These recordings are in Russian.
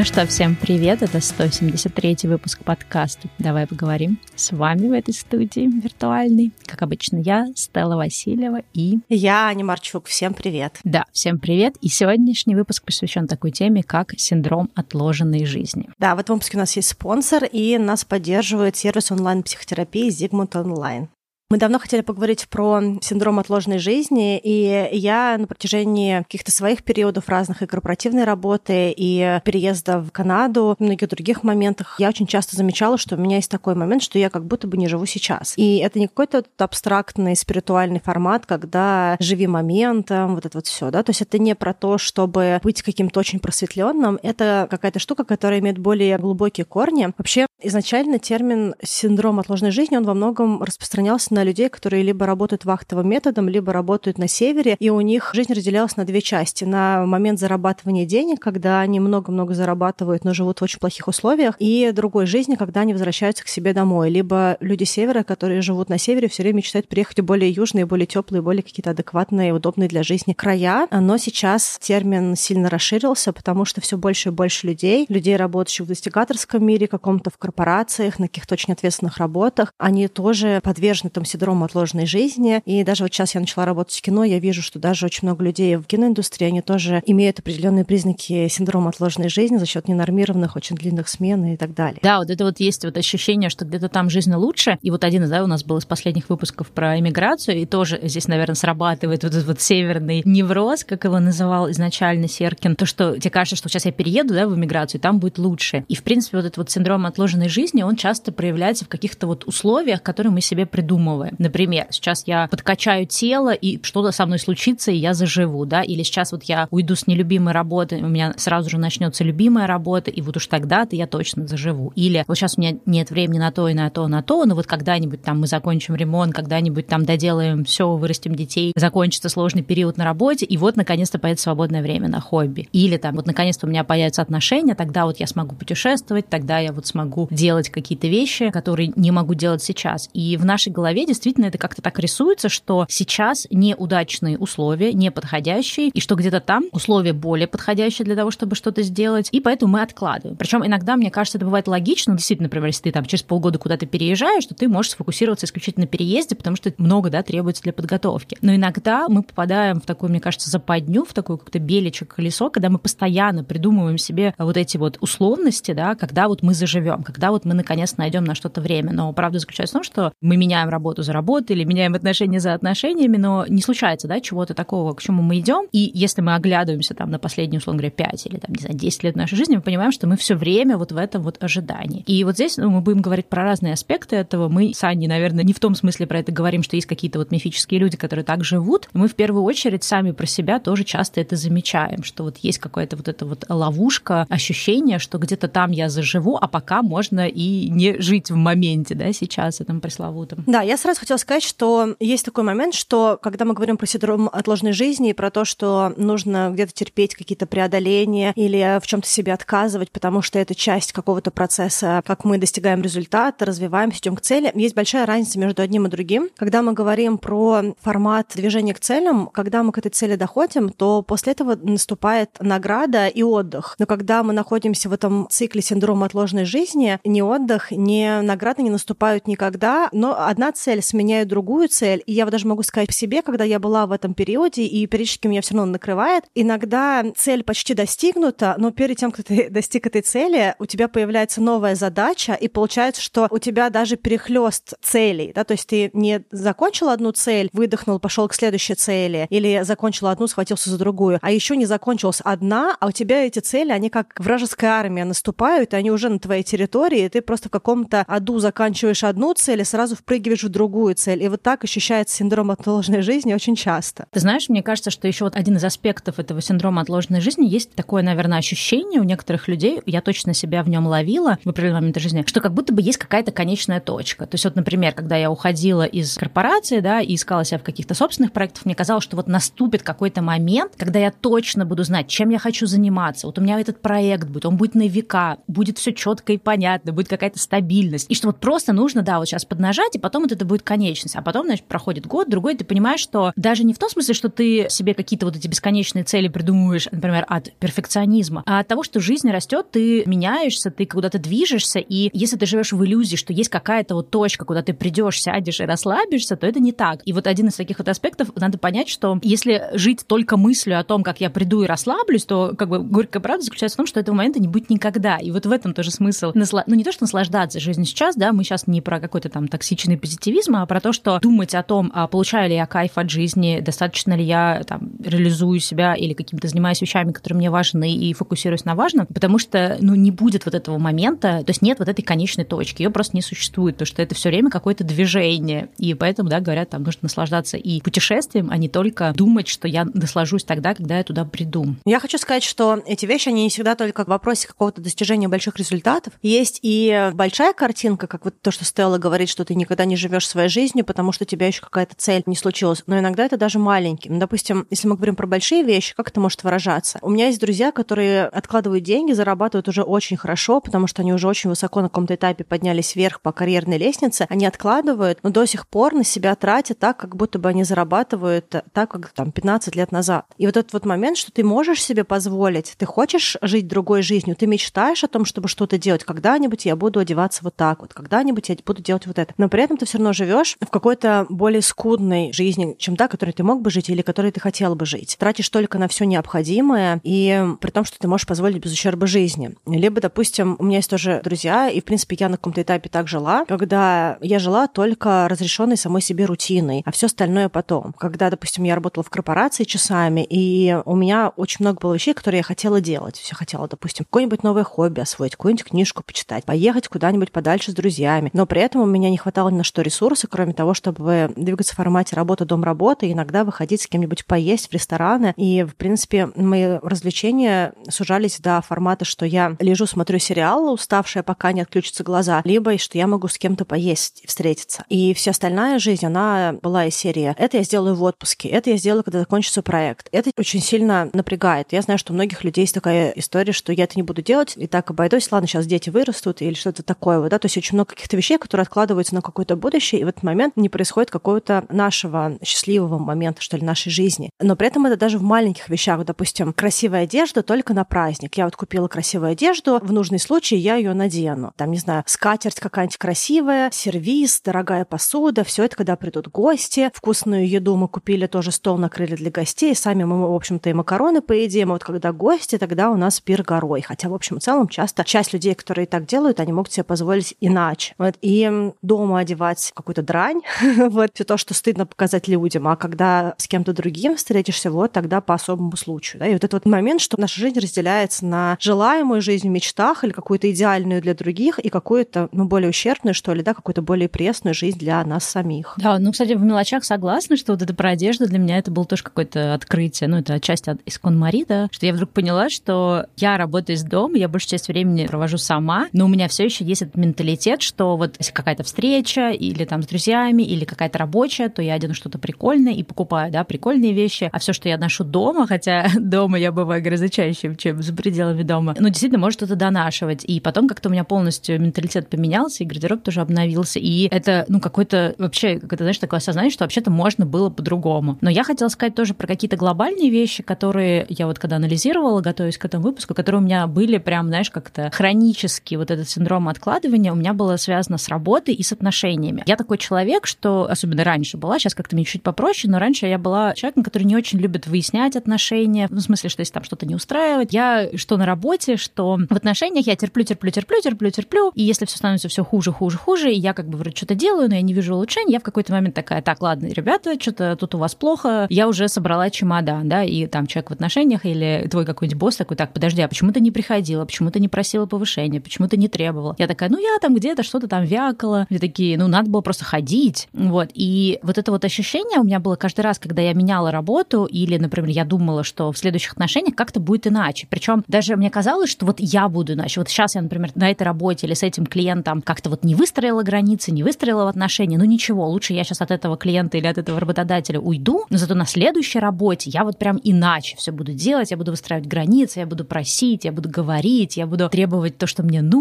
Ну что, всем привет, это 173 выпуск подкаста «Давай поговорим». С вами в этой студии виртуальной, как обычно, я, Стелла Васильева и... Я, Аня Марчук. Всем привет. Да, всем привет. И сегодняшний выпуск посвящен такой теме, как синдром отложенной жизни. Да, в этом выпуске у нас есть спонсор, и нас поддерживает сервис онлайн-психотерапии Zigmund Online. Мы давно хотели поговорить про синдром отложенной жизни, и я на протяжении каких-то своих периодов разных и корпоративной работы, и переезда в Канаду, и многих других моментах, я очень часто замечала, что у меня есть такой момент, что я как будто бы не живу сейчас. И это не какой-то абстрактный спиритуальный формат, когда живи моментом, вот это вот все, да, то есть это не про то, чтобы быть каким-то очень просветленным, это какая-то штука, которая имеет более глубокие корни. Вообще, изначально термин синдром отложенной жизни, он во многом распространялся на людей, которые либо работают вахтовым методом, либо работают на севере, и у них жизнь разделялась на две части. На момент зарабатывания денег, когда они много-много зарабатывают, но живут в очень плохих условиях, и другой жизни, когда они возвращаются к себе домой. Либо люди севера, которые живут на севере, все время мечтают приехать в более южные, более теплые, более какие-то адекватные, удобные для жизни края. Но сейчас термин сильно расширился, потому что все больше и больше людей, людей, работающих в достигаторском мире, каком-то в корпорациях, на каких-то очень ответственных работах, они тоже подвержены этому синдрому отложенной жизни. И даже вот сейчас я начала работать в кино, я вижу, что даже очень много людей в киноиндустрии, они тоже имеют определенные признаки синдрома отложенной жизни за счет ненормированных, очень длинных смен и так далее. Да, вот это вот есть вот ощущение, что где-то там жизнь лучше. И вот один да, у нас был из последних выпусков про иммиграцию, и тоже здесь, наверное, срабатывает вот этот вот северный невроз, как его называл изначально Серкин, то, что тебе кажется, что сейчас я перееду, да, в иммиграцию, там будет лучше. И, в принципе, вот этот вот синдром отложенной жизни, он часто проявляется в каких-то вот условиях, которые мы себе придумываем. Например, сейчас я подкачаю тело, и что-то со мной случится, и я заживу, да, или сейчас вот я уйду с нелюбимой работы, у меня сразу же начнется любимая работа, и вот уж тогда-то я точно заживу. Или вот сейчас у меня нет времени на то и на то, на то, но вот когда-нибудь там мы закончим ремонт, когда-нибудь там доделаем все, вырастим детей, закончится сложный период на работе, и вот наконец-то появится свободное время на хобби. Или там вот наконец-то у меня появятся отношения, тогда вот я смогу путешествовать, тогда я вот смогу делать какие-то вещи, которые не могу делать сейчас. И в нашей голове действительно это как-то так рисуется, что сейчас неудачные условия, неподходящие, и что где-то там условия более подходящие для того, чтобы что-то сделать, и поэтому мы откладываем. Причем иногда, мне кажется, это бывает логично. Действительно, например, если ты там через полгода куда-то переезжаешь, то ты можешь сфокусироваться исключительно на переезде, потому что много, да, требуется для подготовки. Но иногда мы попадаем в такую, мне кажется, западню, в такое как-то беличек колесо, когда мы постоянно придумываем себе вот эти вот условности, да, когда вот мы заживем, когда вот мы наконец найдем на что-то время. Но правда заключается в том, что мы меняем работу работу за работой или меняем отношения за отношениями, но не случается, да, чего-то такого, к чему мы идем. И если мы оглядываемся там на последние, условно говоря, 5 или там, не знаю, 10 лет нашей жизни, мы понимаем, что мы все время вот в этом вот ожидании. И вот здесь ну, мы будем говорить про разные аспекты этого. Мы с Аней, наверное, не в том смысле про это говорим, что есть какие-то вот мифические люди, которые так живут. Мы в первую очередь сами про себя тоже часто это замечаем, что вот есть какая-то вот эта вот ловушка, ощущение, что где-то там я заживу, а пока можно и не жить в моменте, да, сейчас, этом пресловутом. Да, я сразу раз хотела сказать, что есть такой момент, что когда мы говорим про синдром отложенной жизни и про то, что нужно где-то терпеть какие-то преодоления или в чем-то себе отказывать, потому что это часть какого-то процесса, как мы достигаем результата, развиваемся, идем к цели, есть большая разница между одним и другим. Когда мы говорим про формат движения к целям, когда мы к этой цели доходим, то после этого наступает награда и отдых. Но когда мы находимся в этом цикле синдрома отложенной жизни, ни отдых, ни награды не наступают никогда, но одна цель сменяю другую цель, и я вот даже могу сказать по себе, когда я была в этом периоде, и периодически меня все равно накрывает, иногда цель почти достигнута, но перед тем, как ты достиг этой цели, у тебя появляется новая задача, и получается, что у тебя даже перехлест целей, да, то есть ты не закончил одну цель, выдохнул, пошел к следующей цели, или закончил одну, схватился за другую, а еще не закончилась одна, а у тебя эти цели, они как вражеская армия наступают, и они уже на твоей территории, и ты просто в каком-то аду заканчиваешь одну цель и сразу впрыгиваешь в другую цель. И вот так ощущается синдром отложенной жизни очень часто. Ты знаешь, мне кажется, что еще вот один из аспектов этого синдрома отложенной жизни есть такое, наверное, ощущение у некоторых людей, я точно себя в нем ловила в определенный момент жизни, что как будто бы есть какая-то конечная точка. То есть вот, например, когда я уходила из корпорации, да, и искала себя в каких-то собственных проектах, мне казалось, что вот наступит какой-то момент, когда я точно буду знать, чем я хочу заниматься. Вот у меня этот проект будет, он будет на века, будет все четко и понятно, будет какая-то стабильность. И что вот просто нужно, да, вот сейчас поднажать, и потом вот это будет конечность. А потом, значит, проходит год, другой, ты понимаешь, что даже не в том смысле, что ты себе какие-то вот эти бесконечные цели придумываешь, например, от перфекционизма, а от того, что жизнь растет, ты меняешься, ты куда-то движешься, и если ты живешь в иллюзии, что есть какая-то вот точка, куда ты придешь, сядешь и расслабишься, то это не так. И вот один из таких вот аспектов, надо понять, что если жить только мыслью о том, как я приду и расслаблюсь, то как бы горькая правда заключается в том, что этого момента не будет никогда. И вот в этом тоже смысл. Ну, не то, что наслаждаться жизнью сейчас, да, мы сейчас не про какой-то там токсичный позитивизм, а про то, что думать о том, а получаю ли я кайф от жизни, достаточно ли я там реализую себя или какими-то занимаюсь вещами, которые мне важны, и фокусируюсь на важном, потому что, ну, не будет вот этого момента, то есть нет вот этой конечной точки, ее просто не существует, потому что это все время какое-то движение, и поэтому, да, говорят, там нужно наслаждаться и путешествием, а не только думать, что я наслажусь тогда, когда я туда приду. Я хочу сказать, что эти вещи, они не всегда только в вопросе какого-то достижения больших результатов. Есть и большая картинка, как вот то, что Стелла говорит, что ты никогда не живешь своей жизнью, потому что у тебя еще какая-то цель не случилась. Но иногда это даже маленький. Ну, допустим, если мы говорим про большие вещи, как это может выражаться? У меня есть друзья, которые откладывают деньги, зарабатывают уже очень хорошо, потому что они уже очень высоко на каком-то этапе поднялись вверх по карьерной лестнице. Они откладывают, но до сих пор на себя тратят так, как будто бы они зарабатывают так, как там 15 лет назад. И вот этот вот момент, что ты можешь себе позволить, ты хочешь жить другой жизнью, ты мечтаешь о том, чтобы что-то делать, когда-нибудь я буду одеваться вот так вот, когда-нибудь я буду делать вот это. Но при этом ты все равно живешь в какой-то более скудной жизни, чем та, которой ты мог бы жить или которой ты хотел бы жить. Тратишь только на все необходимое, и при том, что ты можешь позволить без ущерба жизни. Либо, допустим, у меня есть тоже друзья, и, в принципе, я на каком-то этапе так жила, когда я жила только разрешенной самой себе рутиной, а все остальное потом. Когда, допустим, я работала в корпорации часами, и у меня очень много было вещей, которые я хотела делать. Все хотела, допустим, какое-нибудь новое хобби освоить, какую-нибудь книжку почитать, поехать куда-нибудь подальше с друзьями. Но при этом у меня не хватало ни на что ресурсы, кроме того, чтобы двигаться в формате работа, дом, работа, и иногда выходить с кем-нибудь поесть в рестораны. И, в принципе, мои развлечения сужались до формата, что я лежу, смотрю сериал, уставшая, пока не отключатся глаза, либо что я могу с кем-то поесть встретиться. И вся остальная жизнь, она была из серии «это я сделаю в отпуске», «это я сделаю, когда закончится проект». Это очень сильно напрягает. Я знаю, что у многих людей есть такая история, что я это не буду делать, и так обойдусь, ладно, сейчас дети вырастут или что-то такое, вот, да, то есть очень много каких-то вещей, которые откладываются на какое-то будущее, и в этот момент не происходит какого-то нашего счастливого момента, что ли, нашей жизни. Но при этом это даже в маленьких вещах, допустим, красивая одежда только на праздник. Я вот купила красивую одежду, в нужный случай я ее надену. Там, не знаю, скатерть какая-нибудь красивая, сервис, дорогая посуда, все это, когда придут гости, вкусную еду мы купили, тоже стол накрыли для гостей, сами мы, в общем-то, и макароны поедим, а вот когда гости, тогда у нас пир горой. Хотя, в общем, в целом, часто часть людей, которые так делают, они могут себе позволить иначе. Вот, и дома одевать какую-то дрань, вот, все то, что стыдно показать людям, а когда с кем-то другим встретишься, вот тогда по особому случаю. Да? И вот этот вот момент, что наша жизнь разделяется на желаемую жизнь в мечтах или какую-то идеальную для других и какую-то, ну, более ущербную, что ли, да, какую-то более пресную жизнь для нас самих. Да, ну, кстати, в мелочах согласна, что вот это про одежду для меня это было тоже какое-то открытие. Ну, это часть от Искон Мари, да, что я вдруг поняла, что я работаю из дома, я большую часть времени провожу сама, но у меня все еще есть этот менталитет, что вот если какая-то встреча или там с друзьями, или какая-то рабочая, то я одену что-то прикольное и покупаю, да, прикольные вещи, а все, что я ношу дома, хотя дома я бываю гораздо чаще, чем за пределами дома, ну, действительно, может что-то донашивать. И потом как-то у меня полностью менталитет поменялся, и гардероб тоже обновился. И это, ну, какой-то вообще, как это, знаешь, такое осознание, что вообще-то можно было по-другому. Но я хотела сказать тоже про какие-то глобальные вещи, которые я вот когда анализировала, готовясь к этому выпуску, которые у меня были прям, знаешь, как-то хронически, вот этот синдром откладывания у меня было связано с работой и с отношениями. Я такой человек, что, особенно раньше была, сейчас как-то мне чуть попроще, но раньше я была человеком, который не очень любит выяснять отношения, в смысле, что если там что-то не устраивает, я что на работе, что в отношениях я терплю, терплю, терплю, терплю, терплю, и если все становится все хуже, хуже, хуже, и я как бы вроде что-то делаю, но я не вижу улучшений, я в какой-то момент такая, так, ладно, ребята, что-то тут у вас плохо, я уже собрала чемодан, да, и там человек в отношениях или твой какой-нибудь босс такой, так, подожди, а почему ты не приходила, почему ты не просила повышения, почему ты не требовала? Я такая, ну я там где-то что-то там вякала, мне такие, ну надо было просто ходить, вот, и вот это вот ощущение у меня было каждый раз, когда я меняла работу или, например, я думала, что в следующих отношениях как-то будет иначе, причем даже мне казалось, что вот я буду иначе, вот сейчас я, например, на этой работе или с этим клиентом как-то вот не выстроила границы, не выстроила в отношения, ну ничего, лучше я сейчас от этого клиента или от этого работодателя уйду, но зато на следующей работе я вот прям иначе все буду делать, я буду выстраивать границы, я буду просить, я буду говорить, я буду требовать то, что мне нужно,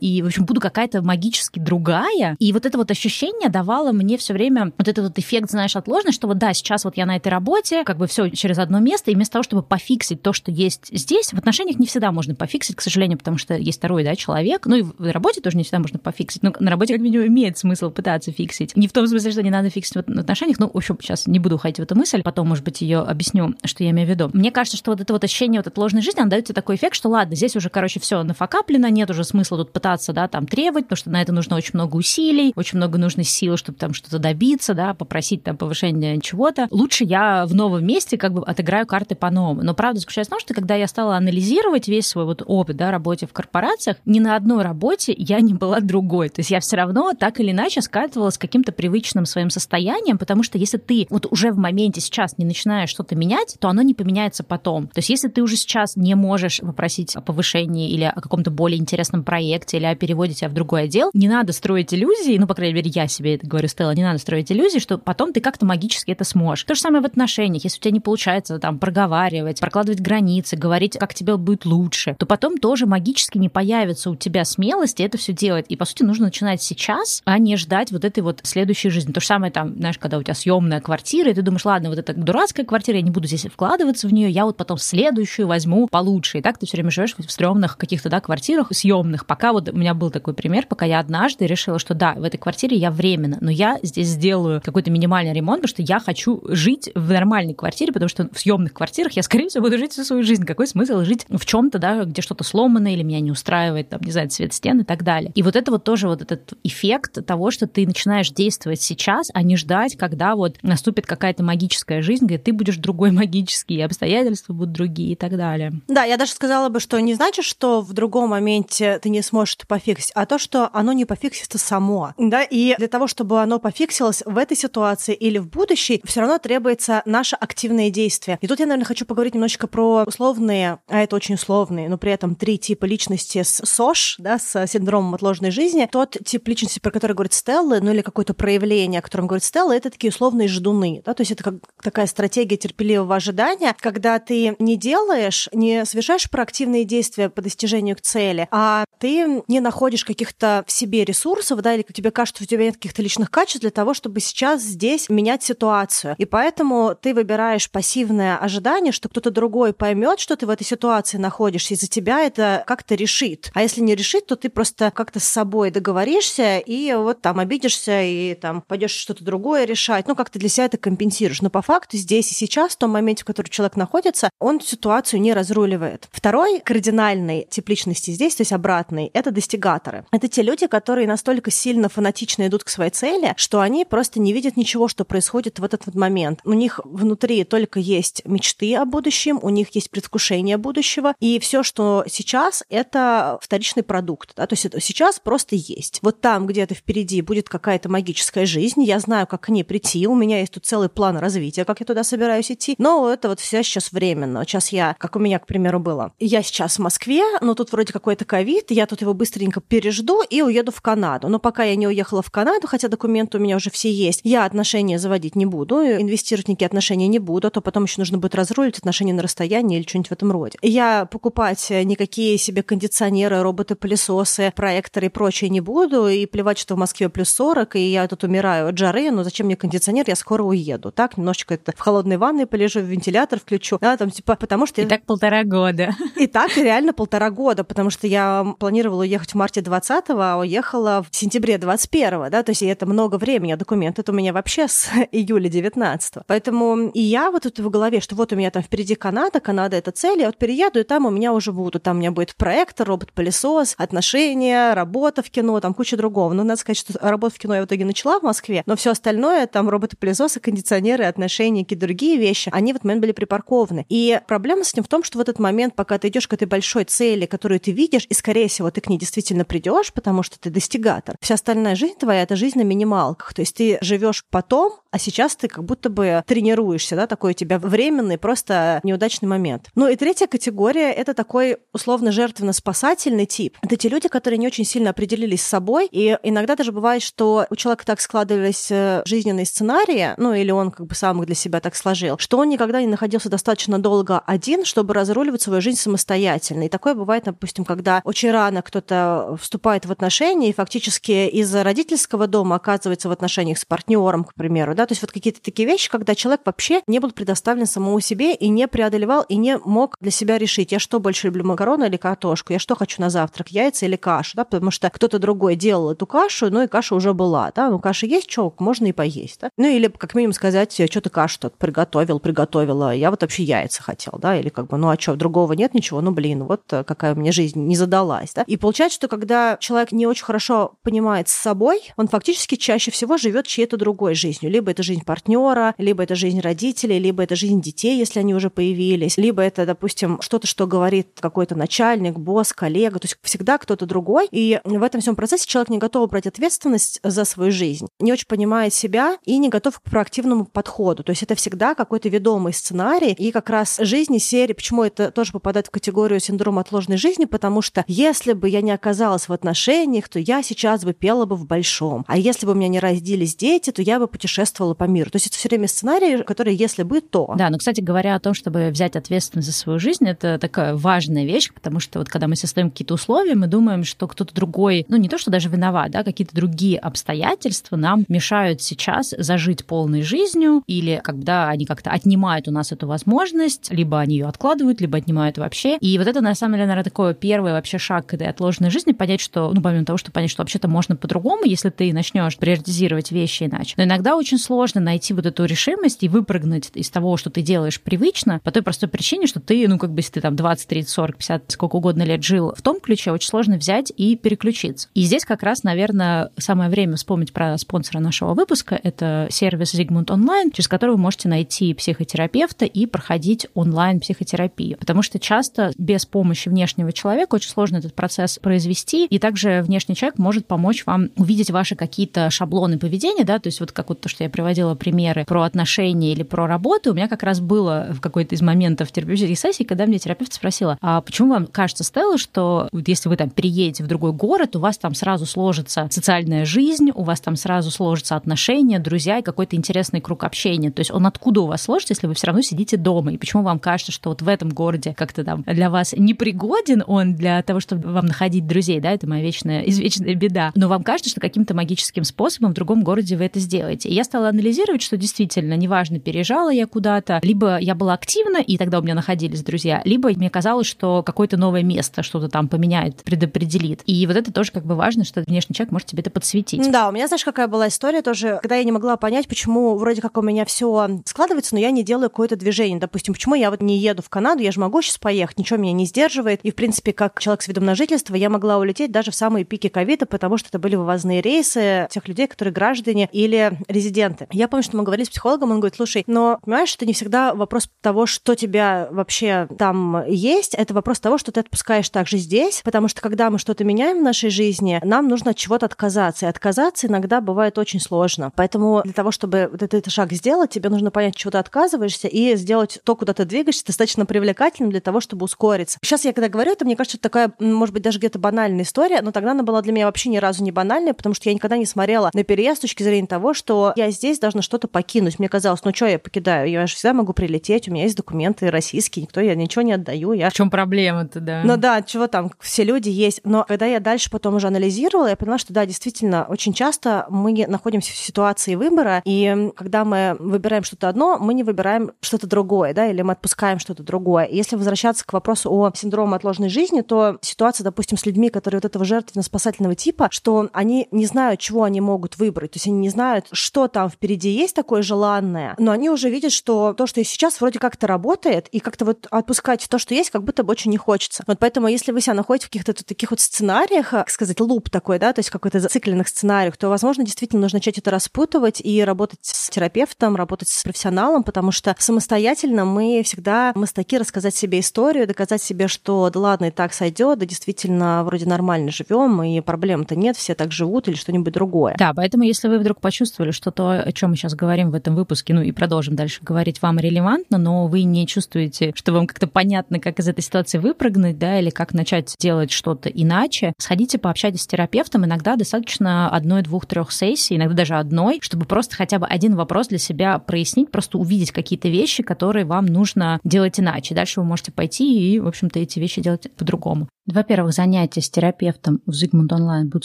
и, в общем, буду какая-то магически другая. И вот это вот ощущение давало мне все время вот этот вот эффект, знаешь, отложенный, что вот да, сейчас вот я на этой работе, как бы все через одно место, и вместо того, чтобы пофиксить то, что есть здесь, в отношениях не всегда можно пофиксить, к сожалению, потому что есть второй, да, человек, ну и в работе тоже не всегда можно пофиксить, но на работе как минимум имеет смысл пытаться фиксить. Не в том смысле, что не надо фиксить в отношениях, ну, в общем, сейчас не буду уходить в эту мысль, потом, может быть, ее объясню, что я имею в виду. Мне кажется, что вот это вот ощущение вот этой ложной жизни, оно дает тебе такой эффект, что ладно, здесь уже, короче, все нафакаплено, нет уже смысла тут пытаться, да, там требовать, потому что на это нужно очень много усилий, очень много нужно сил, чтобы там что-то добиться, да, попросить там повышения чего-то. Лучше я в новом месте как бы отыграю карты по-новому. Но правда заключается в том, что когда я стала анализировать весь свой вот опыт, да, работе в корпорациях, ни на одной работе я не была другой. То есть я все равно так или иначе скатывалась с каким-то привычным своим состоянием, потому что если ты вот уже в моменте сейчас не начинаешь что-то менять, то оно не поменяется потом. То есть если ты уже сейчас не можешь попросить о повышении или о каком-то более интересном проекте или о переводе тебя в другой отдел, не надо строить иллюзии, ну, по крайней мере, я себе это говорю, Стелла, не надо строить иллюзии, что потом ты как-то магически это сможешь. То же самое в отношениях. Если у тебя не получается там проговаривать, прокладывать границы, говорить, как тебе будет лучше, то потом тоже магически не появится у тебя смелости это все делать. И, по сути, нужно начинать сейчас, а не ждать вот этой вот следующей жизни. То же самое там, знаешь, когда у тебя съемная квартира, и ты думаешь, ладно, вот эта дурацкая квартира, я не буду здесь вкладываться в нее, я вот потом следующую возьму получше. И так ты все время живешь в стрёмных каких-то, да, квартирах съемных. Пока вот у меня был такой пример, пока я однажды решила, что да, в этой квартире я временно, но я здесь сделаю какой-то минимальный ремонт, потому что я хочу жить в нормальной квартире, потому что в съемных квартирах я, скорее всего, буду жить всю свою жизнь. Какой смысл жить в чем-то, да, где что-то сломано или меня не устраивает, там, не знаю, цвет стен и так далее. И вот это вот тоже вот этот эффект того, что ты начинаешь действовать сейчас, а не ждать, когда вот наступит какая-то магическая жизнь, где ты будешь другой магический, обстоятельства будут другие и так далее. Да, я даже сказала бы, что не значит, что в другом моменте ты не сможешь пофиксить, а то, что оно не пофиксится само. Да, и для того, чтобы оно пофиксилось в этой ситуации или в будущей, все равно требуется наше активное действие. И тут я, наверное, хочу поговорить немножечко про условные, а это очень условные, но при этом три типа личности с СОЖ, да, с синдромом отложенной жизни. Тот тип личности, про который говорит Стелла, ну или какое-то проявление, о котором говорит Стелла, это такие условные ждуны. Да? То есть это как такая стратегия терпеливого ожидания, когда ты не делаешь, не совершаешь проактивные действия по достижению к цели, а ты не находишь каких-то в себе ресурсов, да, или тебе кажется, что у тебя нет каких-то личных качеств для того, чтобы сейчас здесь менять ситуацию. И поэтому ты выбираешь пассивное ожидание, что кто-то другой поймет, что ты в этой ситуации находишься, и за тебя это как-то решит. А если не решит, то ты просто как-то с собой договоришься и вот там обидишься и там пойдешь что-то другое решать. Ну, как-то для себя это компенсируешь. Но по факту здесь и сейчас, в том моменте, в котором человек находится, он ситуацию не разруливает. Второй кардинальный тип личности здесь, то есть обратный, это достигаторы. Это те люди, которые настолько сильно фанатично идут к своей цели, что они просто не видят ничего, что происходит в этот вот момент. У них внутри только есть мечты о будущем, у них есть предвкушение будущего, и все, что сейчас, это вторичный продукт. Да? То есть это сейчас просто есть. Вот там где-то впереди будет какая-то магическая жизнь, я знаю, как к ней прийти, у меня есть тут целый план развития, как я туда собираюсь идти, но это вот все сейчас временно. Сейчас я, как у меня, к примеру, было, я сейчас в Москве, но тут вроде какой-то ковид, я тут его быстренько пережду и уеду в Канаду. Но пока я не уехала в Канаду, хотя документы у меня уже все есть, я отношения заводить не буду, инвестировать никакие отношения не буду, а то потом еще нужно будет разрулить отношения на расстоянии или что-нибудь в этом роде. Я покупать никакие себе кондиционеры, роботы-пылесосы, проекторы и прочее не буду, и плевать, что в Москве плюс 40, и я тут умираю от жары, но зачем мне кондиционер, я скоро уеду. Так, немножечко это в холодной ванной полежу, в вентилятор включу, да, там типа, потому что... И так полтора года. И так реально полтора года, потому что я планировала уехать в марте 20-го, а уехала в сентябре 21-го, да, то есть это много времени, а документы это у меня вообще с июля 19 -го. Поэтому и я вот тут в голове, что вот у меня там впереди Канада, Канада это цель, я вот перееду, и там у меня уже будут, там у меня будет проектор, робот-пылесос, отношения, работа в кино, там куча другого. Ну, надо сказать, что работу в кино я в итоге начала в Москве, но все остальное, там роботы-пылесосы, кондиционеры, отношения, какие-то другие вещи, они в этот момент были припаркованы. И проблема с ним в том, что в этот момент, пока ты идешь к этой большой цели, которую ты видишь, и, скорее всего, ты к ней действительно придешь, потому что ты достигатор, вся остальная жизнь твоя — это жизнь на минималках. То есть ты живешь потом, а сейчас ты как будто бы тренируешься, да, такой у тебя временный, просто неудачный момент. Ну и третья категория — это такой условно жертвенно-спасательный тип. Это те люди, которые не очень сильно определились с собой, и иногда даже бывает, что у человека так складывались э, жизненные сценарии, ну или он как бы сам их для себя так сложил, что он никогда не находился достаточно долго один, чтобы разруливать свою жизнь самостоятельно. И такое бывает, допустим, когда очень рано кто-то вступает в отношения, и фактически из родительского дома оказывается в отношениях с партнером, к примеру, да, то есть вот какие-то такие вещи, когда человек вообще не был предоставлен самому себе и не преодолевал и не мог для себя решить, я что больше люблю макароны или картошку, я что хочу на завтрак, яйца или кашу, да, потому что кто-то другой делал эту кашу, ну и каша уже была, да, ну каша есть, что, можно и поесть, да, ну или как минимум сказать, что ты кашу тут приготовил, приготовила, я вот вообще яйца хотел, да, или как бы, ну а что, другого нет ничего, ну блин, вот какая у меня жизнь не задалась, да, и получается, что когда человек не очень хорошо понимает с собой, он фактически чаще всего живет чьей-то другой жизнью, либо это жизнь партнера, либо это жизнь родителей, либо это жизнь детей, если они уже появились, либо это, допустим, что-то, что говорит какой-то начальник, босс, коллега, то есть всегда кто-то другой. И в этом всем процессе человек не готов брать ответственность за свою жизнь, не очень понимает себя и не готов к проактивному подходу. То есть это всегда какой-то ведомый сценарий. И как раз жизни серии, почему это тоже попадает в категорию синдрома отложенной жизни, потому что если бы я не оказалась в отношениях, то я сейчас бы пела бы в большом. А если бы у меня не родились дети, то я бы путешествовала по миру. То есть это все время сценарий, который если бы, то. Да, но, кстати говоря, о том, чтобы взять ответственность за свою жизнь, это такая важная вещь, потому что вот когда мы составим какие-то условия, мы думаем, что кто-то другой, ну не то, что даже виноват, да, какие-то другие обстоятельства нам мешают сейчас зажить полной жизнью, или когда они как-то отнимают у нас эту возможность, либо они ее откладывают, либо отнимают вообще. И вот это, на самом деле, наверное, такой первый вообще шаг к этой отложенной жизни, понять, что, ну, помимо того, что понять, что вообще-то можно по-другому, если ты начнешь приоритизировать вещи иначе. Но иногда очень сложно найти вот эту решимость и выпрыгнуть из того, что ты делаешь привычно, по той простой причине, что ты, ну, как бы, если ты там 20, 30, 40, 50, сколько угодно лет жил в том ключе, очень сложно взять и переключиться. И здесь как раз, наверное, самое время вспомнить про спонсора нашего выпуска. Это сервис Zigmund Online, через который вы можете найти психотерапевта и проходить онлайн-психотерапию. Потому что часто без помощи внешнего человека очень сложно этот процесс произвести, и также внешний человек может помочь вам увидеть ваши какие-то шаблоны поведения, да, то есть вот как вот то, что я приводила примеры про отношения или про работу, у меня как раз было в какой-то из моментов терапевтических сессий, когда мне терапевт спросила, а почему вам кажется, Стелла, что вот если вы там переедете в другой город, у вас там сразу сложится социальная жизнь, у вас там сразу сложатся отношения, друзья и какой-то интересный круг общения. То есть он откуда у вас сложится, если вы все равно сидите дома? И почему вам кажется, что вот в этом городе как-то там для вас непригоден он для того, чтобы вам находить друзей, да, это моя вечная, извечная беда. Но вам кажется, что каким-то магическим способом в другом городе вы это сделаете. И я стала анализировать, что действительно, неважно, переезжала я куда-то, либо я была активна, и тогда у меня находились друзья, либо мне казалось, что какое-то новое место что-то там поменяет, предопределит. И вот это тоже как бы важно, что внешний человек может тебе это подсветить. Да, у меня, знаешь, какая была история тоже, когда я не могла понять, почему вроде как у меня все складывается, но я не делаю какое-то движение. Допустим, почему я вот не еду в Канаду, я же могу сейчас поехать, ничего меня не сдерживает. И, в принципе, как человек с видом на жительство, я могла улететь даже в самые пики ковида, потому что это были вывозные рейсы тех людей, которые граждане или резиденты. Я помню, что мы говорили с психологом, он говорит, слушай, но понимаешь, это не всегда вопрос того, что тебя вообще там есть, это вопрос того, что ты отпускаешь также здесь, потому что когда мы что-то меняем в нашей жизни, нам нужно от чего-то отказаться. И отказаться иногда бывает очень сложно. Поэтому для того, чтобы вот этот шаг сделать, тебе нужно понять, чего ты отказываешься, и сделать то, куда ты двигаешься, достаточно привлекательным для того, чтобы ускориться. Сейчас я когда говорю это, мне кажется, такая, может быть, даже где-то банальная история, но тогда она была для меня вообще ни разу не банальная, потому что я никогда не смотрела на переезд с точки зрения того, что я здесь должна что-то покинуть. Мне казалось, ну что я покидаю? Я же всегда могу прилететь, у меня есть документы российские, никто, я ничего не отдаю. Я... В чем проблема-то, да? Ну да, чего там, все люди есть. Но когда я дальше потом уже анализировала, я поняла, что да, действительно, очень часто мы находимся в ситуации выбора, и когда мы выбираем что-то одно, мы не выбираем что-то другое, да, или мы отпускаем что-то другое. И если возвращаться к вопросу о синдроме отложенной жизни, то ситуация, допустим, с людьми, которые вот этого жертвенно-спасательного типа, что они не знают, чего они могут выбрать, то есть они не знают, что там впереди есть такое желанное, но они уже видят, что то, что есть сейчас, вроде как-то работает, и как-то вот отпускать то, что есть, как будто бы очень не хочется. Вот поэтому, если вы себя находите в каких-то таких вот сценариях, как сказать, луп такой, да, то есть какой-то зацикленных сценариях, то, возможно, действительно нужно начать это распутывать и работать с терапевтом, работать с профессионалом, потому что самостоятельно мы всегда мастаки рассказать себе историю, доказать себе, что да ладно, и так сойдет, да действительно вроде нормально живем, и проблем-то нет, все так живут или что-нибудь другое. Да, поэтому если вы вдруг почувствовали, что то, о чем мы сейчас говорим в этом выпуске, ну и продолжим дальше говорить, вам релевантно, но вы не чувствуете, что вам как-то понятно, как из этой ситуации выпрыгнуть, да, или как начать делать что-то иначе, сходите пообщайтесь с терапевтом. Иногда достаточно одной, двух, трех сессий, иногда даже одной, чтобы просто хотя бы один вопрос для себя прояснить, просто увидеть какие-то вещи, которые вам нужно делать иначе. Дальше вы можете пойти и, в общем-то, эти вещи делать по-другому. Два первых занятия с терапевтом в Zigmund Online будут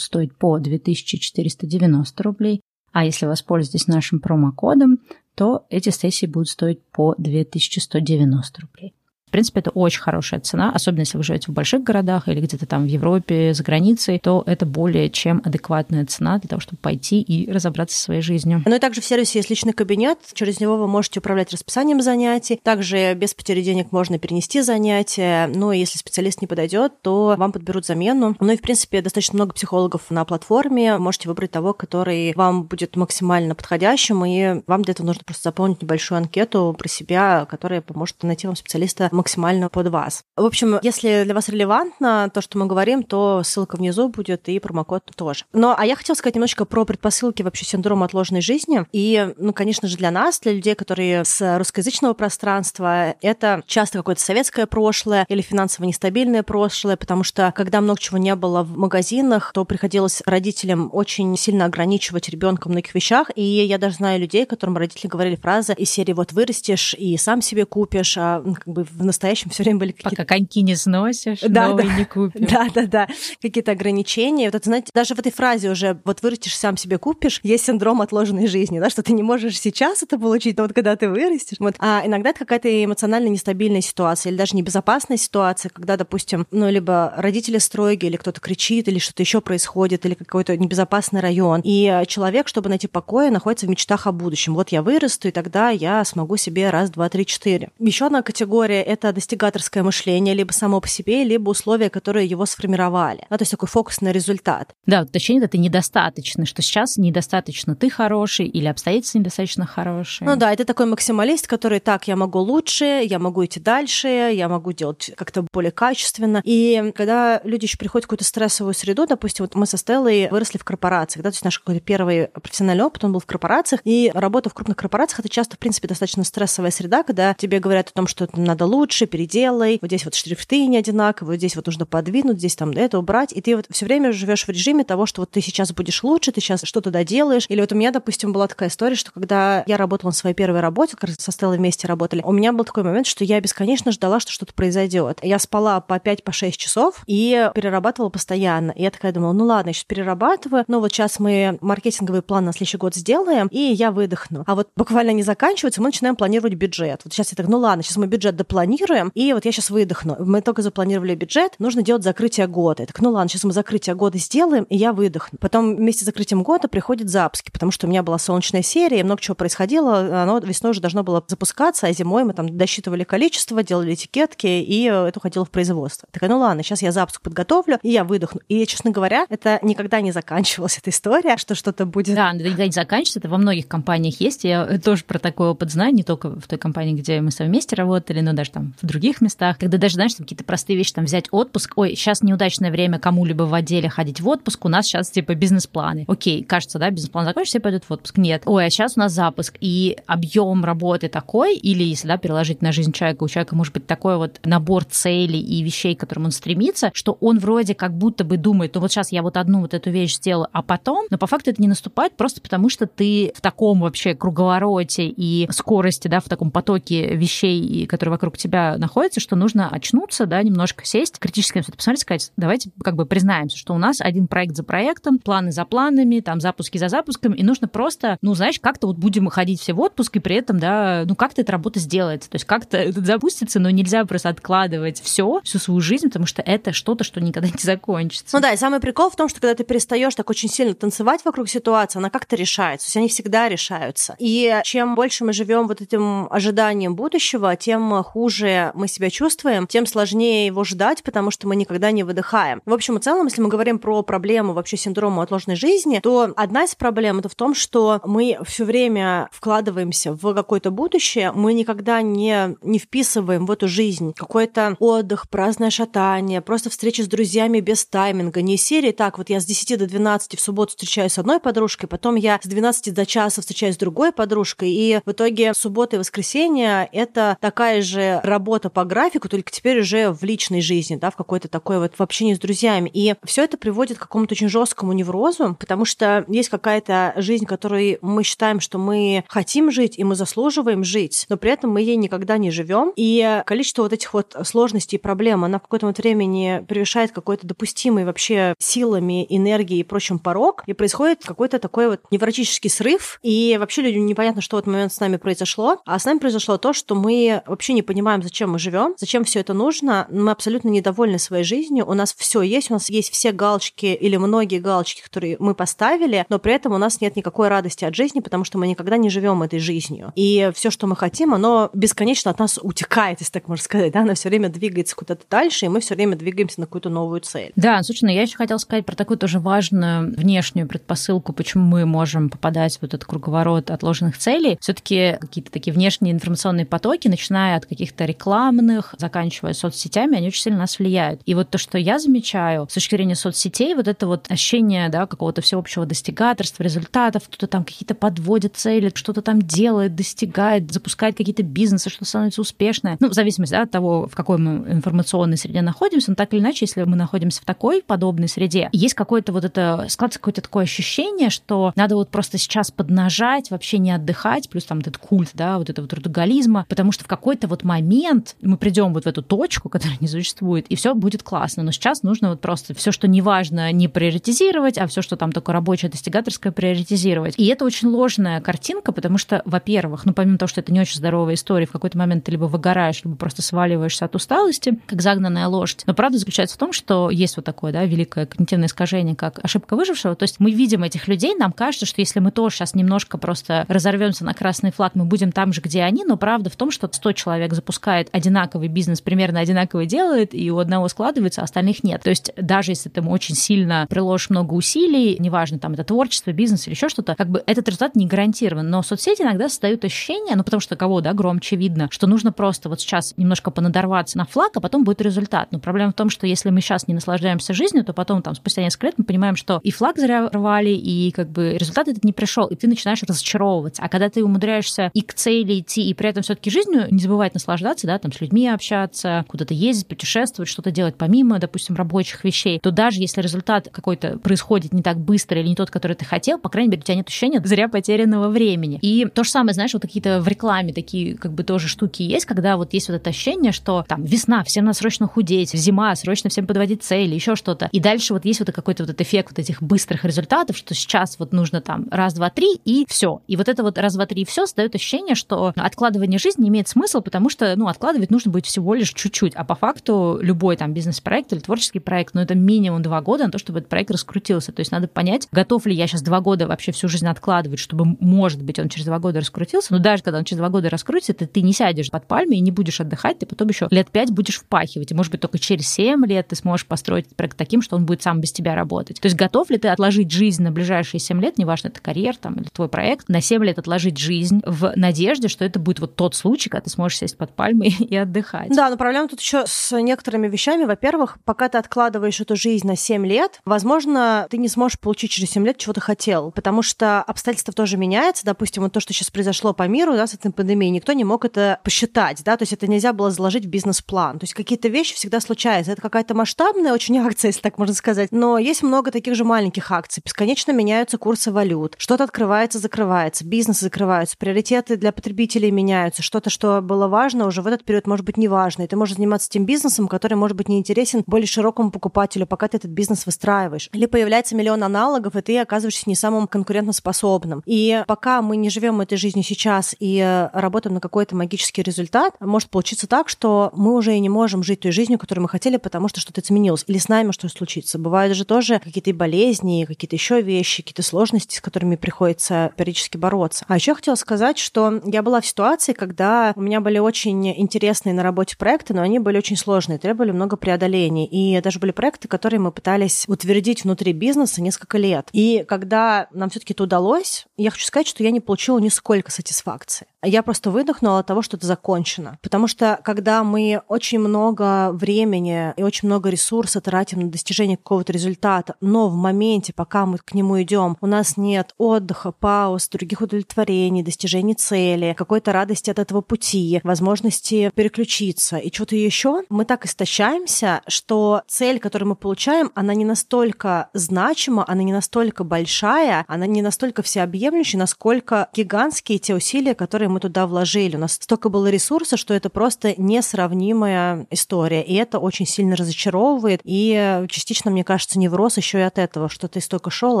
стоить по 2000 2490 рублей. А если воспользуетесь нашим промокодом, то эти сессии будут стоить по 2190 рублей. В принципе, это очень хорошая цена, особенно если вы живете в больших городах или где-то там в Европе, за границей, то это более чем адекватная цена для того, чтобы пойти и разобраться со своей жизнью. Ну и также в сервисе есть личный кабинет, через него вы можете управлять расписанием занятий, также без потери денег можно перенести занятия, ну и если специалист не подойдет, то вам подберут замену. Ну и, в принципе, достаточно много психологов на платформе, можете выбрать того, который вам будет максимально подходящим, и вам для этого нужно просто заполнить небольшую анкету про себя, которая поможет найти вам специалиста максимально под вас. В общем, если для вас релевантно то, что мы говорим, то ссылка внизу будет и промокод тоже. Но, а я хотела сказать немножечко про предпосылки вообще синдрома отложенной жизни. И, ну, конечно же, для нас, для людей, которые с русскоязычного пространства, это часто какое-то советское прошлое или финансово нестабильное прошлое, потому что когда много чего не было в магазинах, то приходилось родителям очень сильно ограничивать ребенка в многих вещах. И я даже знаю людей, которым родители говорили фразы из серии «вот вырастешь и сам себе купишь», а как бы в настоящем все время были какие-то... Пока коньки не сносишь, да, новые да. не купишь. Да, да, да. Какие-то ограничения. Вот это, знаете, даже в этой фразе уже вот вырастешь, сам себе купишь, есть синдром отложенной жизни, да, что ты не можешь сейчас это получить, но вот когда ты вырастешь. Вот. А иногда это какая-то эмоционально нестабильная ситуация или даже небезопасная ситуация, когда, допустим, ну, либо родители строги, или кто-то кричит, или что-то еще происходит, или какой-то небезопасный район. И человек, чтобы найти покой, находится в мечтах о будущем. Вот я вырасту, и тогда я смогу себе раз, два, три, четыре. Еще одна категория — это достигаторское мышление, либо само по себе, либо условия, которые его сформировали. Ну, то есть такой фокус на результат. Да, уточнение это недостаточно, что сейчас недостаточно ты хороший или обстоятельства недостаточно хорошие. Ну да, это такой максималист, который так, я могу лучше, я могу идти дальше, я могу делать как-то более качественно. И когда люди еще приходят в какую-то стрессовую среду, допустим, вот мы со Стеллой выросли в корпорациях, да, то есть наш какой-то первый профессиональный опыт, он был в корпорациях, и работа в крупных корпорациях, это часто, в принципе, достаточно стрессовая среда, когда тебе говорят о том, что надо лучше, переделай, вот здесь вот шрифты не одинаковые, вот здесь вот нужно подвинуть, здесь там это убрать, и ты вот все время живешь в режиме того, что вот ты сейчас будешь лучше, ты сейчас что-то доделаешь. Или вот у меня, допустим, была такая история, что когда я работала на своей первой работе, как раз со Стеллой вместе работали, у меня был такой момент, что я бесконечно ждала, что что-то произойдет. Я спала по 5-6 по часов и перерабатывала постоянно. И я такая думала, ну ладно, я сейчас перерабатываю, ну вот сейчас мы маркетинговый план на следующий год сделаем, и я выдохну. А вот буквально не заканчивается, мы начинаем планировать бюджет. Вот сейчас я так, ну ладно, сейчас мы бюджет допланируем, и вот я сейчас выдохну. Мы только запланировали бюджет, нужно делать закрытие года. Я так, ну ладно, сейчас мы закрытие года сделаем, и я выдохну. Потом вместе с закрытием года приходят запуски, потому что у меня была солнечная серия, много чего происходило, оно весной уже должно было запускаться, а зимой мы там досчитывали количество, делали этикетки, и это уходило в производство. Так, ну ладно, сейчас я запуск подготовлю, и я выдохну. И, честно говоря, это никогда не заканчивалась эта история, что что-то будет... Да, никогда не заканчивается, это во многих компаниях есть. Я тоже про такой опыт знаю, не только в той компании, где мы совместе работали, но даже там в других местах, когда даже, знаешь, какие-то простые вещи, там взять отпуск, ой, сейчас неудачное время кому-либо в отделе ходить в отпуск, у нас сейчас типа бизнес-планы. Окей, кажется, да, бизнес-план закончится, все пойдут в отпуск. Нет. Ой, а сейчас у нас запуск, и объем работы такой, или если, да, переложить на жизнь человека, у человека может быть такой вот набор целей и вещей, к которым он стремится, что он вроде как будто бы думает, ну вот сейчас я вот одну вот эту вещь сделаю, а потом, но по факту это не наступает просто потому, что ты в таком вообще круговороте и скорости, да, в таком потоке вещей, которые вокруг тебя находятся, что нужно очнуться, да, немножко сесть, критически посмотреть, сказать, давайте как бы признаемся, что у нас один проект за проектом, планы за планами, там запуски за запусками, и нужно просто, ну, знаешь, как-то вот будем ходить все в отпуск, и при этом, да, ну, как-то эта работа сделается. То есть как-то это запустится, но нельзя просто откладывать все, всю свою жизнь, потому что это что-то, что никогда не закончится. Ну да, и самый прикол в том, что когда ты перестаешь так очень сильно танцевать вокруг ситуации, она как-то решается. То есть они всегда решаются. И чем больше мы живем вот этим ожиданием будущего, тем хуже мы себя чувствуем, тем сложнее его ждать, потому что мы никогда не выдыхаем. В общем и целом, если мы говорим про проблему вообще синдрома отложенной жизни, то одна из проблем это в том, что мы все время вкладываемся в какое-то будущее, мы никогда не, не вписываем в эту жизнь какой-то отдых, праздное шатание, просто встречи с друзьями без тайминга, не серии так, вот я с 10 до 12 в субботу встречаюсь с одной подружкой, потом я с 12 до часа встречаюсь с другой подружкой, и в итоге суббота и воскресенье это такая же работа по графику, только теперь уже в личной жизни, да, в какой-то такой вот в общении с друзьями. И все это приводит к какому-то очень жесткому неврозу, потому что есть какая-то жизнь, которой мы считаем, что мы хотим жить, и мы заслуживаем жить, но при этом мы ей никогда не живем. И количество вот этих вот сложностей и проблем, она в какой-то момент времени превышает какой-то допустимый вообще силами, энергией и прочим порог, и происходит какой-то такой вот невротический срыв, и вообще людям непонятно, что в этот момент с нами произошло, а с нами произошло то, что мы вообще не понимаем, зачем мы живем, зачем все это нужно, мы абсолютно недовольны своей жизнью, у нас все есть, у нас есть все галочки или многие галочки, которые мы поставили, но при этом у нас нет никакой радости от жизни, потому что мы никогда не живем этой жизнью. И все, что мы хотим, оно бесконечно от нас утекает, если так можно сказать, да, оно все время двигается куда-то дальше, и мы все время двигаемся на какую-то новую цель. Да, слушай, ну я еще хотела сказать про такую тоже важную внешнюю предпосылку, почему мы можем попадать в этот круговорот отложенных целей. Все-таки какие-то такие внешние информационные потоки, начиная от каких-то рекламных, заканчивая соцсетями, они очень сильно нас влияют. И вот то, что я замечаю с точки зрения соцсетей, вот это вот ощущение да, какого-то всеобщего достигаторства, результатов, кто-то там какие-то подводит цели, что-то там делает, достигает, запускает какие-то бизнесы, что становится успешное. Ну, в зависимости да, от того, в какой мы информационной среде находимся, но так или иначе, если мы находимся в такой подобной среде, есть какое-то вот это, складывается какое-то такое ощущение, что надо вот просто сейчас поднажать, вообще не отдыхать, плюс там этот культ, да, вот этого трудоголизма, потому что в какой-то вот момент мы придем вот в эту точку, которая не существует, и все будет классно. Но сейчас нужно вот просто все, что не важно, не приоритизировать, а все, что там такое рабочее, достигаторское, приоритизировать. И это очень ложная картинка, потому что, во-первых, ну, помимо того, что это не очень здоровая история, в какой-то момент ты либо выгораешь, либо просто сваливаешься от усталости, как загнанная лошадь. Но правда заключается в том, что есть вот такое, да, великое когнитивное искажение, как ошибка выжившего. То есть мы видим этих людей, нам кажется, что если мы тоже сейчас немножко просто разорвемся на красный флаг, мы будем там же, где они, но правда в том, что 100 человек запускает одинаковый бизнес, примерно одинаковый делает, и у одного складывается, а остальных нет. То есть даже если ты очень сильно приложишь много усилий, неважно, там это творчество, бизнес или еще что-то, как бы этот результат не гарантирован. Но соцсети иногда создают ощущение, ну потому что кого, да, громче видно, что нужно просто вот сейчас немножко понадорваться на флаг, а потом будет результат. Но проблема в том, что если мы сейчас не наслаждаемся жизнью, то потом там спустя несколько лет мы понимаем, что и флаг зря рвали, и как бы результат этот не пришел, и ты начинаешь разочаровываться. А когда ты умудряешься и к цели идти, и при этом все-таки жизнью не забывать наслаждаться, да, там с людьми общаться, куда-то ездить, путешествовать, что-то делать помимо, допустим, рабочих вещей, то даже если результат какой-то происходит не так быстро или не тот, который ты хотел, по крайней мере, у тебя нет ощущения зря потерянного времени. И то же самое, знаешь, вот какие-то в рекламе такие как бы тоже штуки есть, когда вот есть вот это ощущение, что там весна, всем надо срочно худеть, зима, срочно всем подводить цели, еще что-то. И дальше вот есть вот какой-то вот этот эффект вот этих быстрых результатов, что сейчас вот нужно там раз, два, три и все. И вот это вот раз, два, три и все создает ощущение, что откладывание жизни имеет смысл, потому что, ну, откладывать нужно будет всего лишь чуть-чуть. А по факту любой там бизнес-проект или творческий проект, ну, это минимум два года на то, чтобы этот проект раскрутился. То есть надо понять, готов ли я сейчас два года вообще всю жизнь откладывать, чтобы, может быть, он через два года раскрутился. Но даже когда он через два года раскрутится, ты, ты не сядешь под пальмой и не будешь отдыхать, ты потом еще лет пять будешь впахивать. И, может быть, только через семь лет ты сможешь построить проект таким, что он будет сам без тебя работать. То есть готов ли ты отложить жизнь на ближайшие семь лет, неважно, это карьер там или твой проект, на семь лет отложить жизнь в надежде, что это будет вот тот случай, когда ты сможешь сесть под пальмой и отдыхать. Да, но проблема тут еще с некоторыми вещами. Во-первых, пока ты откладываешь эту жизнь на 7 лет, возможно, ты не сможешь получить через 7 лет, чего ты хотел, потому что обстоятельства тоже меняются. Допустим, вот то, что сейчас произошло по миру, да, с этой пандемией, никто не мог это посчитать, да, то есть это нельзя было заложить в бизнес-план. То есть какие-то вещи всегда случаются. Это какая-то масштабная очень акция, если так можно сказать, но есть много таких же маленьких акций. Бесконечно меняются курсы валют, что-то открывается, закрывается, бизнесы закрываются, приоритеты для потребителей меняются, что-то, что было важно, уже в этот период может быть неважно, и ты можешь заниматься тем бизнесом, который может быть неинтересен более широкому покупателю, пока ты этот бизнес выстраиваешь. Или появляется миллион аналогов, и ты оказываешься не самым конкурентоспособным. И пока мы не живем этой жизнью сейчас и э, работаем на какой-то магический результат, может получиться так, что мы уже и не можем жить той жизнью, которую мы хотели, потому что что-то изменилось. Или с нами что-то случится. Бывают же тоже какие-то болезни, какие-то еще вещи, какие-то сложности, с которыми приходится периодически бороться. А еще хотела сказать, что я была в ситуации, когда у меня были очень интересные на работе проекты, но они были очень сложные, требовали много преодолений. И даже были проекты, которые мы пытались утвердить внутри бизнеса несколько лет. И когда нам все-таки это удалось, я хочу сказать, что я не получила нисколько сатисфакции. Я просто выдохнула от того, что это закончено. Потому что когда мы очень много времени и очень много ресурсов тратим на достижение какого-то результата, но в моменте, пока мы к нему идем, у нас нет отдыха, пауз, других удовлетворений, достижений цели, какой-то радости от этого пути, возможности возможности переключиться и что-то еще, мы так истощаемся, что цель, которую мы получаем, она не настолько значима, она не настолько большая, она не настолько всеобъемлющая, насколько гигантские те усилия, которые мы туда вложили. У нас столько было ресурса, что это просто несравнимая история. И это очень сильно разочаровывает. И частично, мне кажется, невроз еще и от этого, что ты столько шел,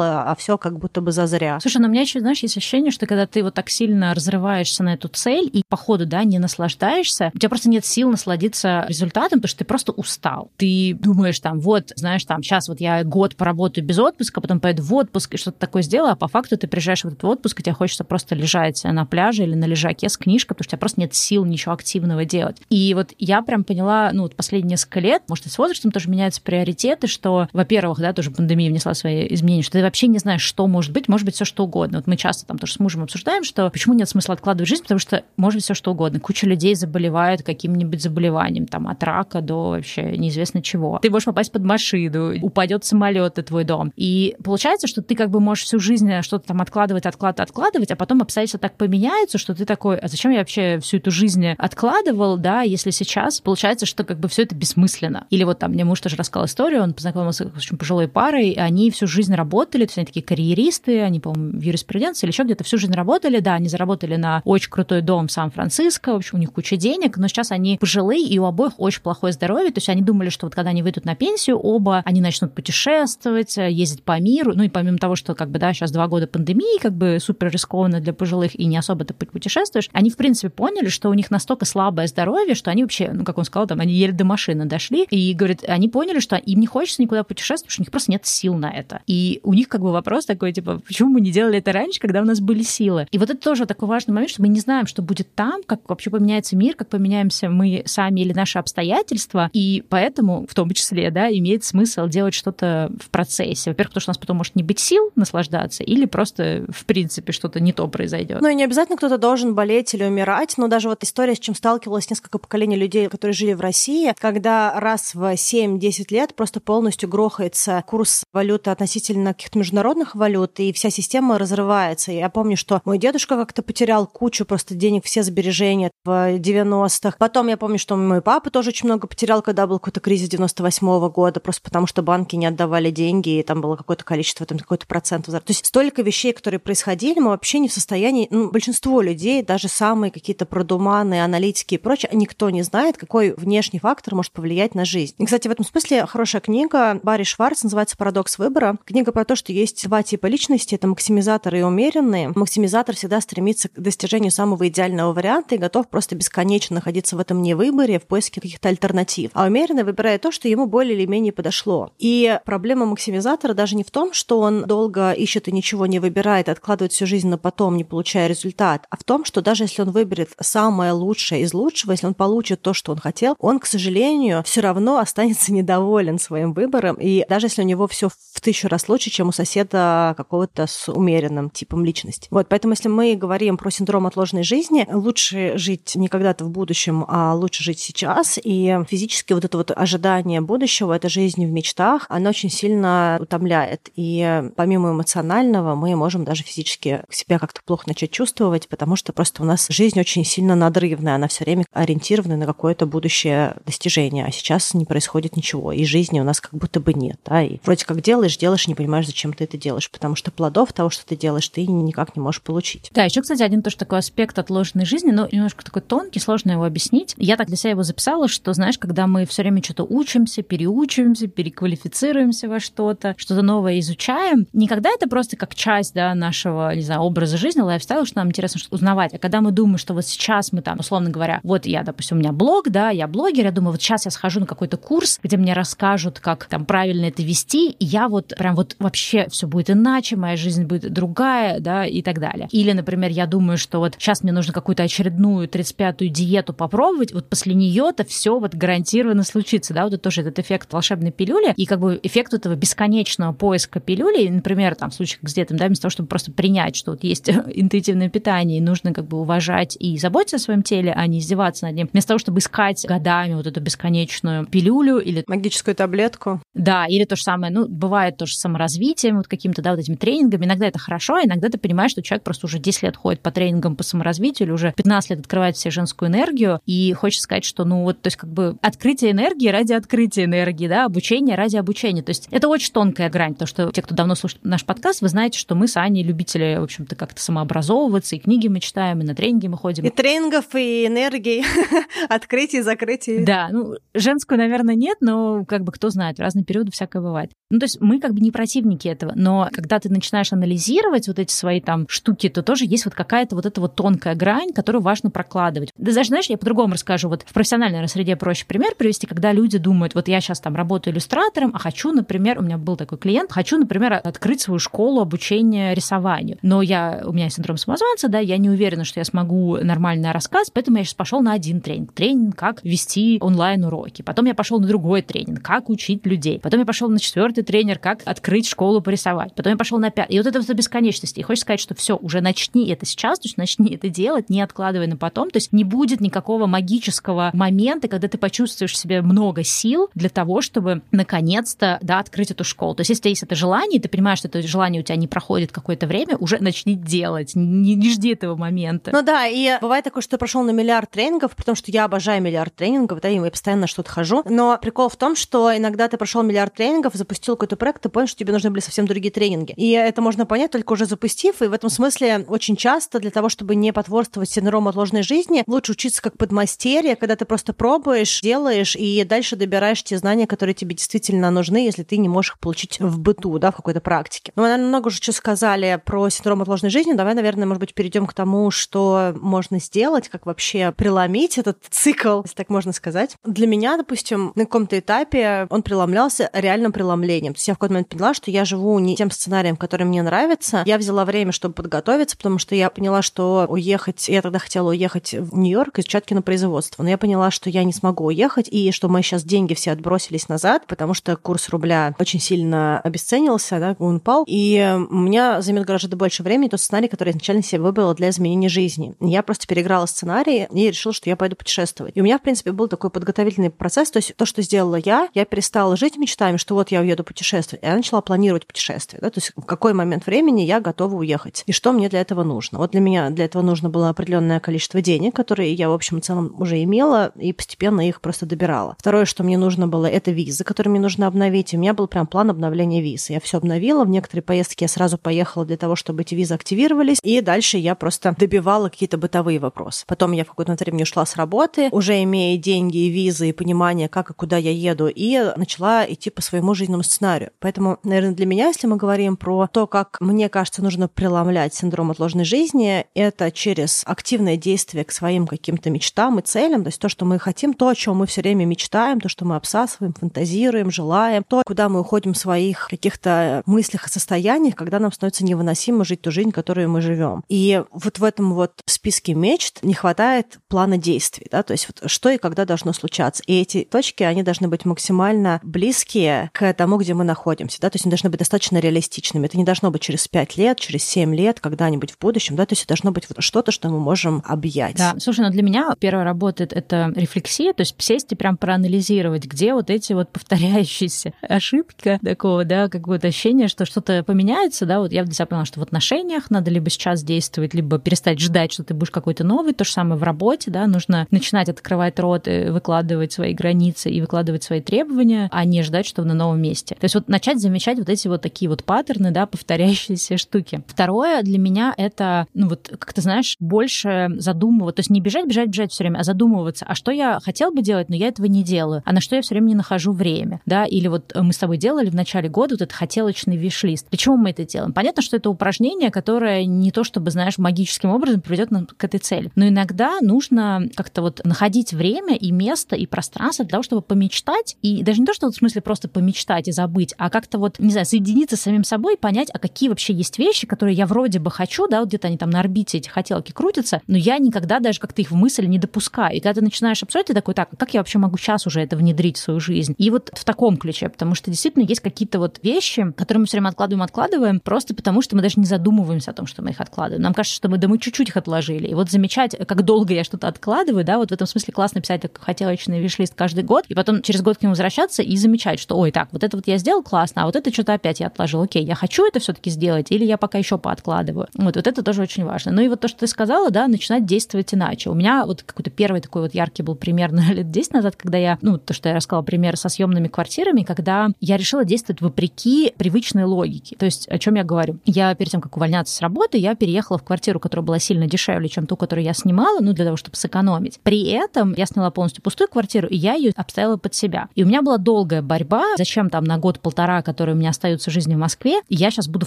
а, а все как будто бы зазря. Слушай, но у меня еще, знаешь, есть ощущение, что когда ты вот так сильно разрываешься на эту цель и по ходу, да, не наслаждаешься, у тебя просто нет сил насладиться результатом, потому что ты просто устал. Ты думаешь там, вот, знаешь, там, сейчас вот я год поработаю без отпуска, потом поеду в отпуск и что-то такое сделаю, а по факту ты приезжаешь в этот отпуск, и тебе хочется просто лежать на пляже или на лежаке с книжкой, потому что у тебя просто нет сил ничего активного делать. И вот я прям поняла, ну, вот последние несколько лет, может, и с возрастом тоже меняются приоритеты, что, во-первых, да, тоже пандемия внесла свои изменения, что ты вообще не знаешь, что может быть, может быть все что угодно. Вот мы часто там тоже с мужем обсуждаем, что почему нет смысла откладывать жизнь, потому что может быть все что угодно. Куча людей заболевают каким-нибудь заболеванием, там, от рака до вообще неизвестно чего. Ты можешь попасть под машину, упадет самолет и твой дом. И получается, что ты как бы можешь всю жизнь что-то там откладывать, откладывать, откладывать, а потом обстоятельства так поменяются, что ты такой, а зачем я вообще всю эту жизнь откладывал, да, если сейчас получается, что как бы все это бессмысленно. Или вот там мне муж тоже рассказал историю, он познакомился с очень пожилой парой, и они всю жизнь работали, то есть они такие карьеристы, они, по-моему, в юриспруденции или еще где-то всю жизнь работали, да, они заработали на очень крутой дом в Сан-Франциско, в общем, у них куча денег, но сейчас они пожилые, и у обоих очень плохое здоровье, то есть они думали, что вот когда они выйдут на пенсию, оба они начнут путешествовать, ездить по миру, ну и помимо того, что как бы, да, сейчас два года пандемии, как бы супер рискованно для пожилых и не особо ты путешествуешь, они, в принципе, поняли, что у них настолько слабое здоровье, что они вообще, ну, как он сказал, там, они еле до машины дошли, и, говорит, они поняли, что им не хочется никуда путешествовать, потому что у них просто нет сил на это. И у них как бы вопрос такой, типа, почему мы не делали это раньше, когда у нас были силы? И вот это тоже такой важный момент, что мы не знаем, что будет там, как вообще поменяется мир, как поменяемся мы сами или наши обстоятельства, и поэтому, в том числе, да, имеет смысл делать что-то в процессе. Во-первых, потому что у нас потом может не быть сил наслаждаться, или просто, в принципе, что-то не то произойдет. Ну и не обязательно кто-то должен болеть или умирать, но даже вот история, с чем сталкивалась несколько поколений людей, которые жили в России, когда раз в 7-10 лет просто полностью грохается курс валюты относительно каких-то международных валют, и вся система разрывается. Я помню, что мой дедушка как-то потерял кучу просто денег, все сбережения в 90-х. Потом я помню, что мой папа тоже очень много потерял, когда был какой-то кризис 98 -го года, просто потому что банки не отдавали деньги, и там было какое-то количество, там какой-то процент. То есть столько вещей, которые происходили, мы вообще не в состоянии, ну, большинство людей, даже самые какие-то продуманные, аналитики и прочее, никто не знает, какой внешний фактор может повлиять на жизнь. И, кстати, в этом смысле хорошая книга Барри Шварц, называется «Парадокс выбора». Книга про то, что есть два типа личности, это максимизаторы и умеренные. Максимизатор всегда стремится к достижению самого идеального варианта и готов просто бесконечно находиться в этом невыборе, в поиске каких-то альтернатив. А умеренный выбирает то, что ему более или менее подошло. И проблема максимизатора даже не в том, что он долго ищет и ничего не выбирает, откладывает всю жизнь на потом, не получая результат, а в том, что даже если он выберет самое лучшее из лучшего, если он получит то, что он хотел, он, к сожалению, все равно останется недоволен своим выбором. И даже если у него все в тысячу раз лучше, чем у соседа какого-то с умеренным типом личности. Вот, поэтому если мы говорим про синдром отложенной жизни, лучше жить не когда-то в будущем, а лучше жить сейчас. И физически вот это вот ожидание будущего, эта жизнь в мечтах, она очень сильно утомляет. И помимо эмоционального, мы можем даже физически себя как-то плохо начать чувствовать, потому что просто у нас жизнь очень сильно надрывная, она все время ориентирована на какое-то будущее достижение, а сейчас не происходит ничего, и жизни у нас как будто бы нет. Да? И вроде как делаешь, делаешь, не понимаешь, зачем ты это делаешь, потому что плодов того, что ты делаешь, ты никак не можешь получить. Да, еще, кстати, один тоже такой аспект отложенной жизни, но немножко такой тонкий, сложно его объяснить. Я так для себя его записала, что, знаешь, когда мы все время что-то учимся, переучиваемся, переквалифицируемся во что-то, что-то новое изучаем, никогда это просто как часть да, нашего, не знаю, образа жизни, лайфстайла, что нам интересно узнавать. А когда мы думаем, что вот сейчас мы там, условно говоря, вот я, допустим, у меня блог, да, я блогер, я думаю, вот сейчас я схожу на какой-то курс, где мне расскажут, как там правильно это вести, и я вот прям вот вообще все будет иначе, моя жизнь будет другая, да, и так далее. Или, например, я думаю, что вот сейчас мне нужно какую-то очередную 35-ю диету попробовать, вот после нее-то все вот гарантированно случится, да, вот это тоже этот эффект волшебной пилюли, и как бы эффект этого бесконечного поиска пилюли, например, там, в случае как с диетом, да, вместо того, чтобы просто принять, что вот есть интуитивное питание, и нужно как бы уважать и заботиться о своем теле, а не издеваться над ним, вместо того, чтобы искать годами вот эту бесконечную пилюлю или... Магическую таблетку. Да, или то же самое, ну, бывает тоже саморазвитием, вот каким-то, да, вот этими тренингами. Иногда это хорошо, а иногда ты понимаешь, что человек просто уже 10 лет ходит по тренингам по саморазвитию или уже 15 лет открывает все женскую женскую энергию, и хочется сказать, что, ну, вот, то есть, как бы, открытие энергии ради открытия энергии, да, обучение ради обучения. То есть, это очень тонкая грань, то, что те, кто давно слушает наш подкаст, вы знаете, что мы с Аней любители, в общем-то, как-то самообразовываться, и книги мы читаем, и на тренинги мы ходим. И тренингов, и энергии, открытий, закрытий. Да, ну, женскую, наверное, нет, но, как бы, кто знает, в разные периоды всякое бывает. Ну, то есть мы как бы не противники этого, но когда ты начинаешь анализировать вот эти свои там штуки, то тоже есть вот какая-то вот эта вот тонкая грань, которую важно прокладывать. Да даже, знаешь, я по-другому расскажу. Вот в профессиональной среде проще пример привести, когда люди думают, вот я сейчас там работаю иллюстратором, а хочу, например, у меня был такой клиент, хочу, например, открыть свою школу обучения рисованию. Но я, у меня синдром самозванца, да, я не уверена, что я смогу нормально рассказ, поэтому я сейчас пошел на один тренинг. Тренинг, как вести онлайн-уроки. Потом я пошел на другой тренинг, как учить людей. Потом я пошел на четвертый тренер, как открыть школу порисовать. Потом я пошел на пятый. И вот это вот бесконечности. И хочешь сказать, что все, уже начни это сейчас, то есть начни это делать, не откладывай на потом. То есть не будет никакого магического момента, когда ты почувствуешь себе много сил для того, чтобы наконец-то да, открыть эту школу. То есть если есть это желание, и ты понимаешь, что это желание у тебя не проходит какое-то время, уже начни делать. Не, не жди этого момента. Ну да, и бывает такое, что я прошел на миллиард тренингов, потому что я обожаю миллиард тренингов, да, и я постоянно что-то хожу. Но прикол в том, что иногда ты прошел миллиард тренингов, запустил какой-то проект, ты понял, что тебе нужны были совсем другие тренинги. И это можно понять только уже запустив, и в этом смысле очень часто для того, чтобы не потворствовать синдрому отложенной жизни, лучше учиться как подмастерье, когда ты просто пробуешь, делаешь, и дальше добираешь те знания, которые тебе действительно нужны, если ты не можешь их получить в быту, да, в какой-то практике. Ну, мы, наверное, много уже что сказали про синдром отложенной жизни. Давай, наверное, может быть, перейдем к тому, что можно сделать, как вообще преломить этот цикл, если так можно сказать. Для меня, допустим, на каком-то этапе он преломлялся реальным преломлением. То есть я в какой-то момент поняла, что я живу не тем сценарием, который мне нравится. Я взяла время, чтобы подготовиться, потому что я поняла, что уехать... Я тогда хотела уехать в Нью-Йорк изучать кинопроизводство. Но я поняла, что я не смогу уехать, и что мои сейчас деньги все отбросились назад, потому что курс рубля очень сильно обесценился, да, он упал. И у меня займет гораздо больше времени тот сценарий, который я изначально себе выбрала для изменения жизни. Я просто переиграла сценарий и решила, что я пойду путешествовать. И у меня, в принципе, был такой подготовительный процесс. То есть то, что сделала я, я перестала жить мечтами, что вот я уеду путешествовать. Я начала планировать путешествие. Да? То есть в какой момент времени я готова уехать. И что мне для этого нужно. Вот для меня для этого нужно было определенное количество денег, которые я, в общем и целом, уже имела, и постепенно их просто добирала. Второе, что мне нужно было, это визы, которые мне нужно обновить. И у меня был прям план обновления виз. Я все обновила. В некоторые поездки я сразу поехала для того, чтобы эти визы активировались. И дальше я просто добивала какие-то бытовые вопросы. Потом я в какое-то время ушла с работы, уже имея деньги и визы, и понимание, как и куда я еду, и начала идти по своему жизненному сценарию. Поэтому, наверное, для меня, если мы говорим про то, как мне кажется, нужно преломлять синдром отложенной жизни, это через активное действие к своим каким-то мечтам и целям, то есть то, что мы хотим, то, о чем мы все время мечтаем, то, что мы обсасываем, фантазируем, желаем, то, куда мы уходим в своих каких-то мыслях и состояниях, когда нам становится невыносимо жить ту жизнь, которую мы живем. И вот в этом вот списке мечт не хватает плана действий, да, то есть вот что и когда должно случаться. И эти точки, они должны быть максимально близкие к тому, где мы находимся, да, то есть они должны быть достаточно реалистичными. Это не должно быть через 5 лет, через 7 лет, когда-нибудь в будущем, да, то есть это должно быть вот что-то, что мы можем объять. Да, слушай, ну для меня первое работает это рефлексия, то есть сесть и прям проанализировать, где вот эти вот повторяющиеся ошибки такого, да, как бы ощущение, что что-то поменяется, да, вот я для себя поняла, что в отношениях надо либо сейчас действовать, либо перестать ждать, что ты будешь какой-то новый, то же самое в работе, да, нужно начинать открывать рот, и выкладывать свои границы и выкладывать свои требования, а не ждать, что на новом месте. То есть вот начать замечать вот эти вот такие вот паттерны, да, повторяющиеся штуки. Второе для меня это, ну вот, как ты знаешь, больше задумываться, то есть не бежать, бежать, бежать все время, а задумываться, а что я хотел бы делать, но я этого не делаю, а на что я все время не нахожу время, да, или вот мы с тобой делали в начале года вот этот хотелочный виш-лист. Чего мы это делаем? Понятно, что это упражнение, которое не то чтобы, знаешь, магическим образом приведет нам к этой цели, но иногда нужно как-то вот находить время и место и пространство для того, чтобы помечтать, и даже не то, что вот в смысле просто помечтать и забыть, а как-то вот, не знаю, соединиться с самим собой, понять, а какие вообще есть вещи, которые я вроде бы хочу, да, вот где-то они там на орбите, эти хотелки крутятся, но я никогда даже как-то в мысль не допускаю. И когда ты начинаешь обсуждать, ты такой, так, а как я вообще могу сейчас уже это внедрить в свою жизнь? И вот в таком ключе, потому что действительно есть какие-то вот вещи, которые мы все время откладываем, откладываем, просто потому что мы даже не задумываемся о том, что мы их откладываем. Нам кажется, что мы, да мы чуть-чуть их отложили. И вот замечать, как долго я что-то откладываю, да, вот в этом смысле классно писать такой хотелочный виш-лист каждый год, и потом через год к нему возвращаться и замечать, что, ой, так, вот это вот я сделал классно, а вот это что-то опять я отложил. Окей, я хочу это все-таки сделать, или я пока еще пооткладываю. Вот, вот это тоже очень важно. Ну и вот то, что ты сказала, да, начинать действовать иначе. Меня вот какой-то первый такой вот яркий был пример на лет 10 назад, когда я, ну, то, что я рассказала, пример со съемными квартирами, когда я решила действовать вопреки привычной логике. То есть о чем я говорю? Я перед тем, как увольняться с работы, я переехала в квартиру, которая была сильно дешевле, чем ту, которую я снимала, ну, для того, чтобы сэкономить. При этом я сняла полностью пустую квартиру, и я ее обставила под себя. И у меня была долгая борьба, зачем там на год-полтора, которые у меня остаются жизни в Москве, я сейчас буду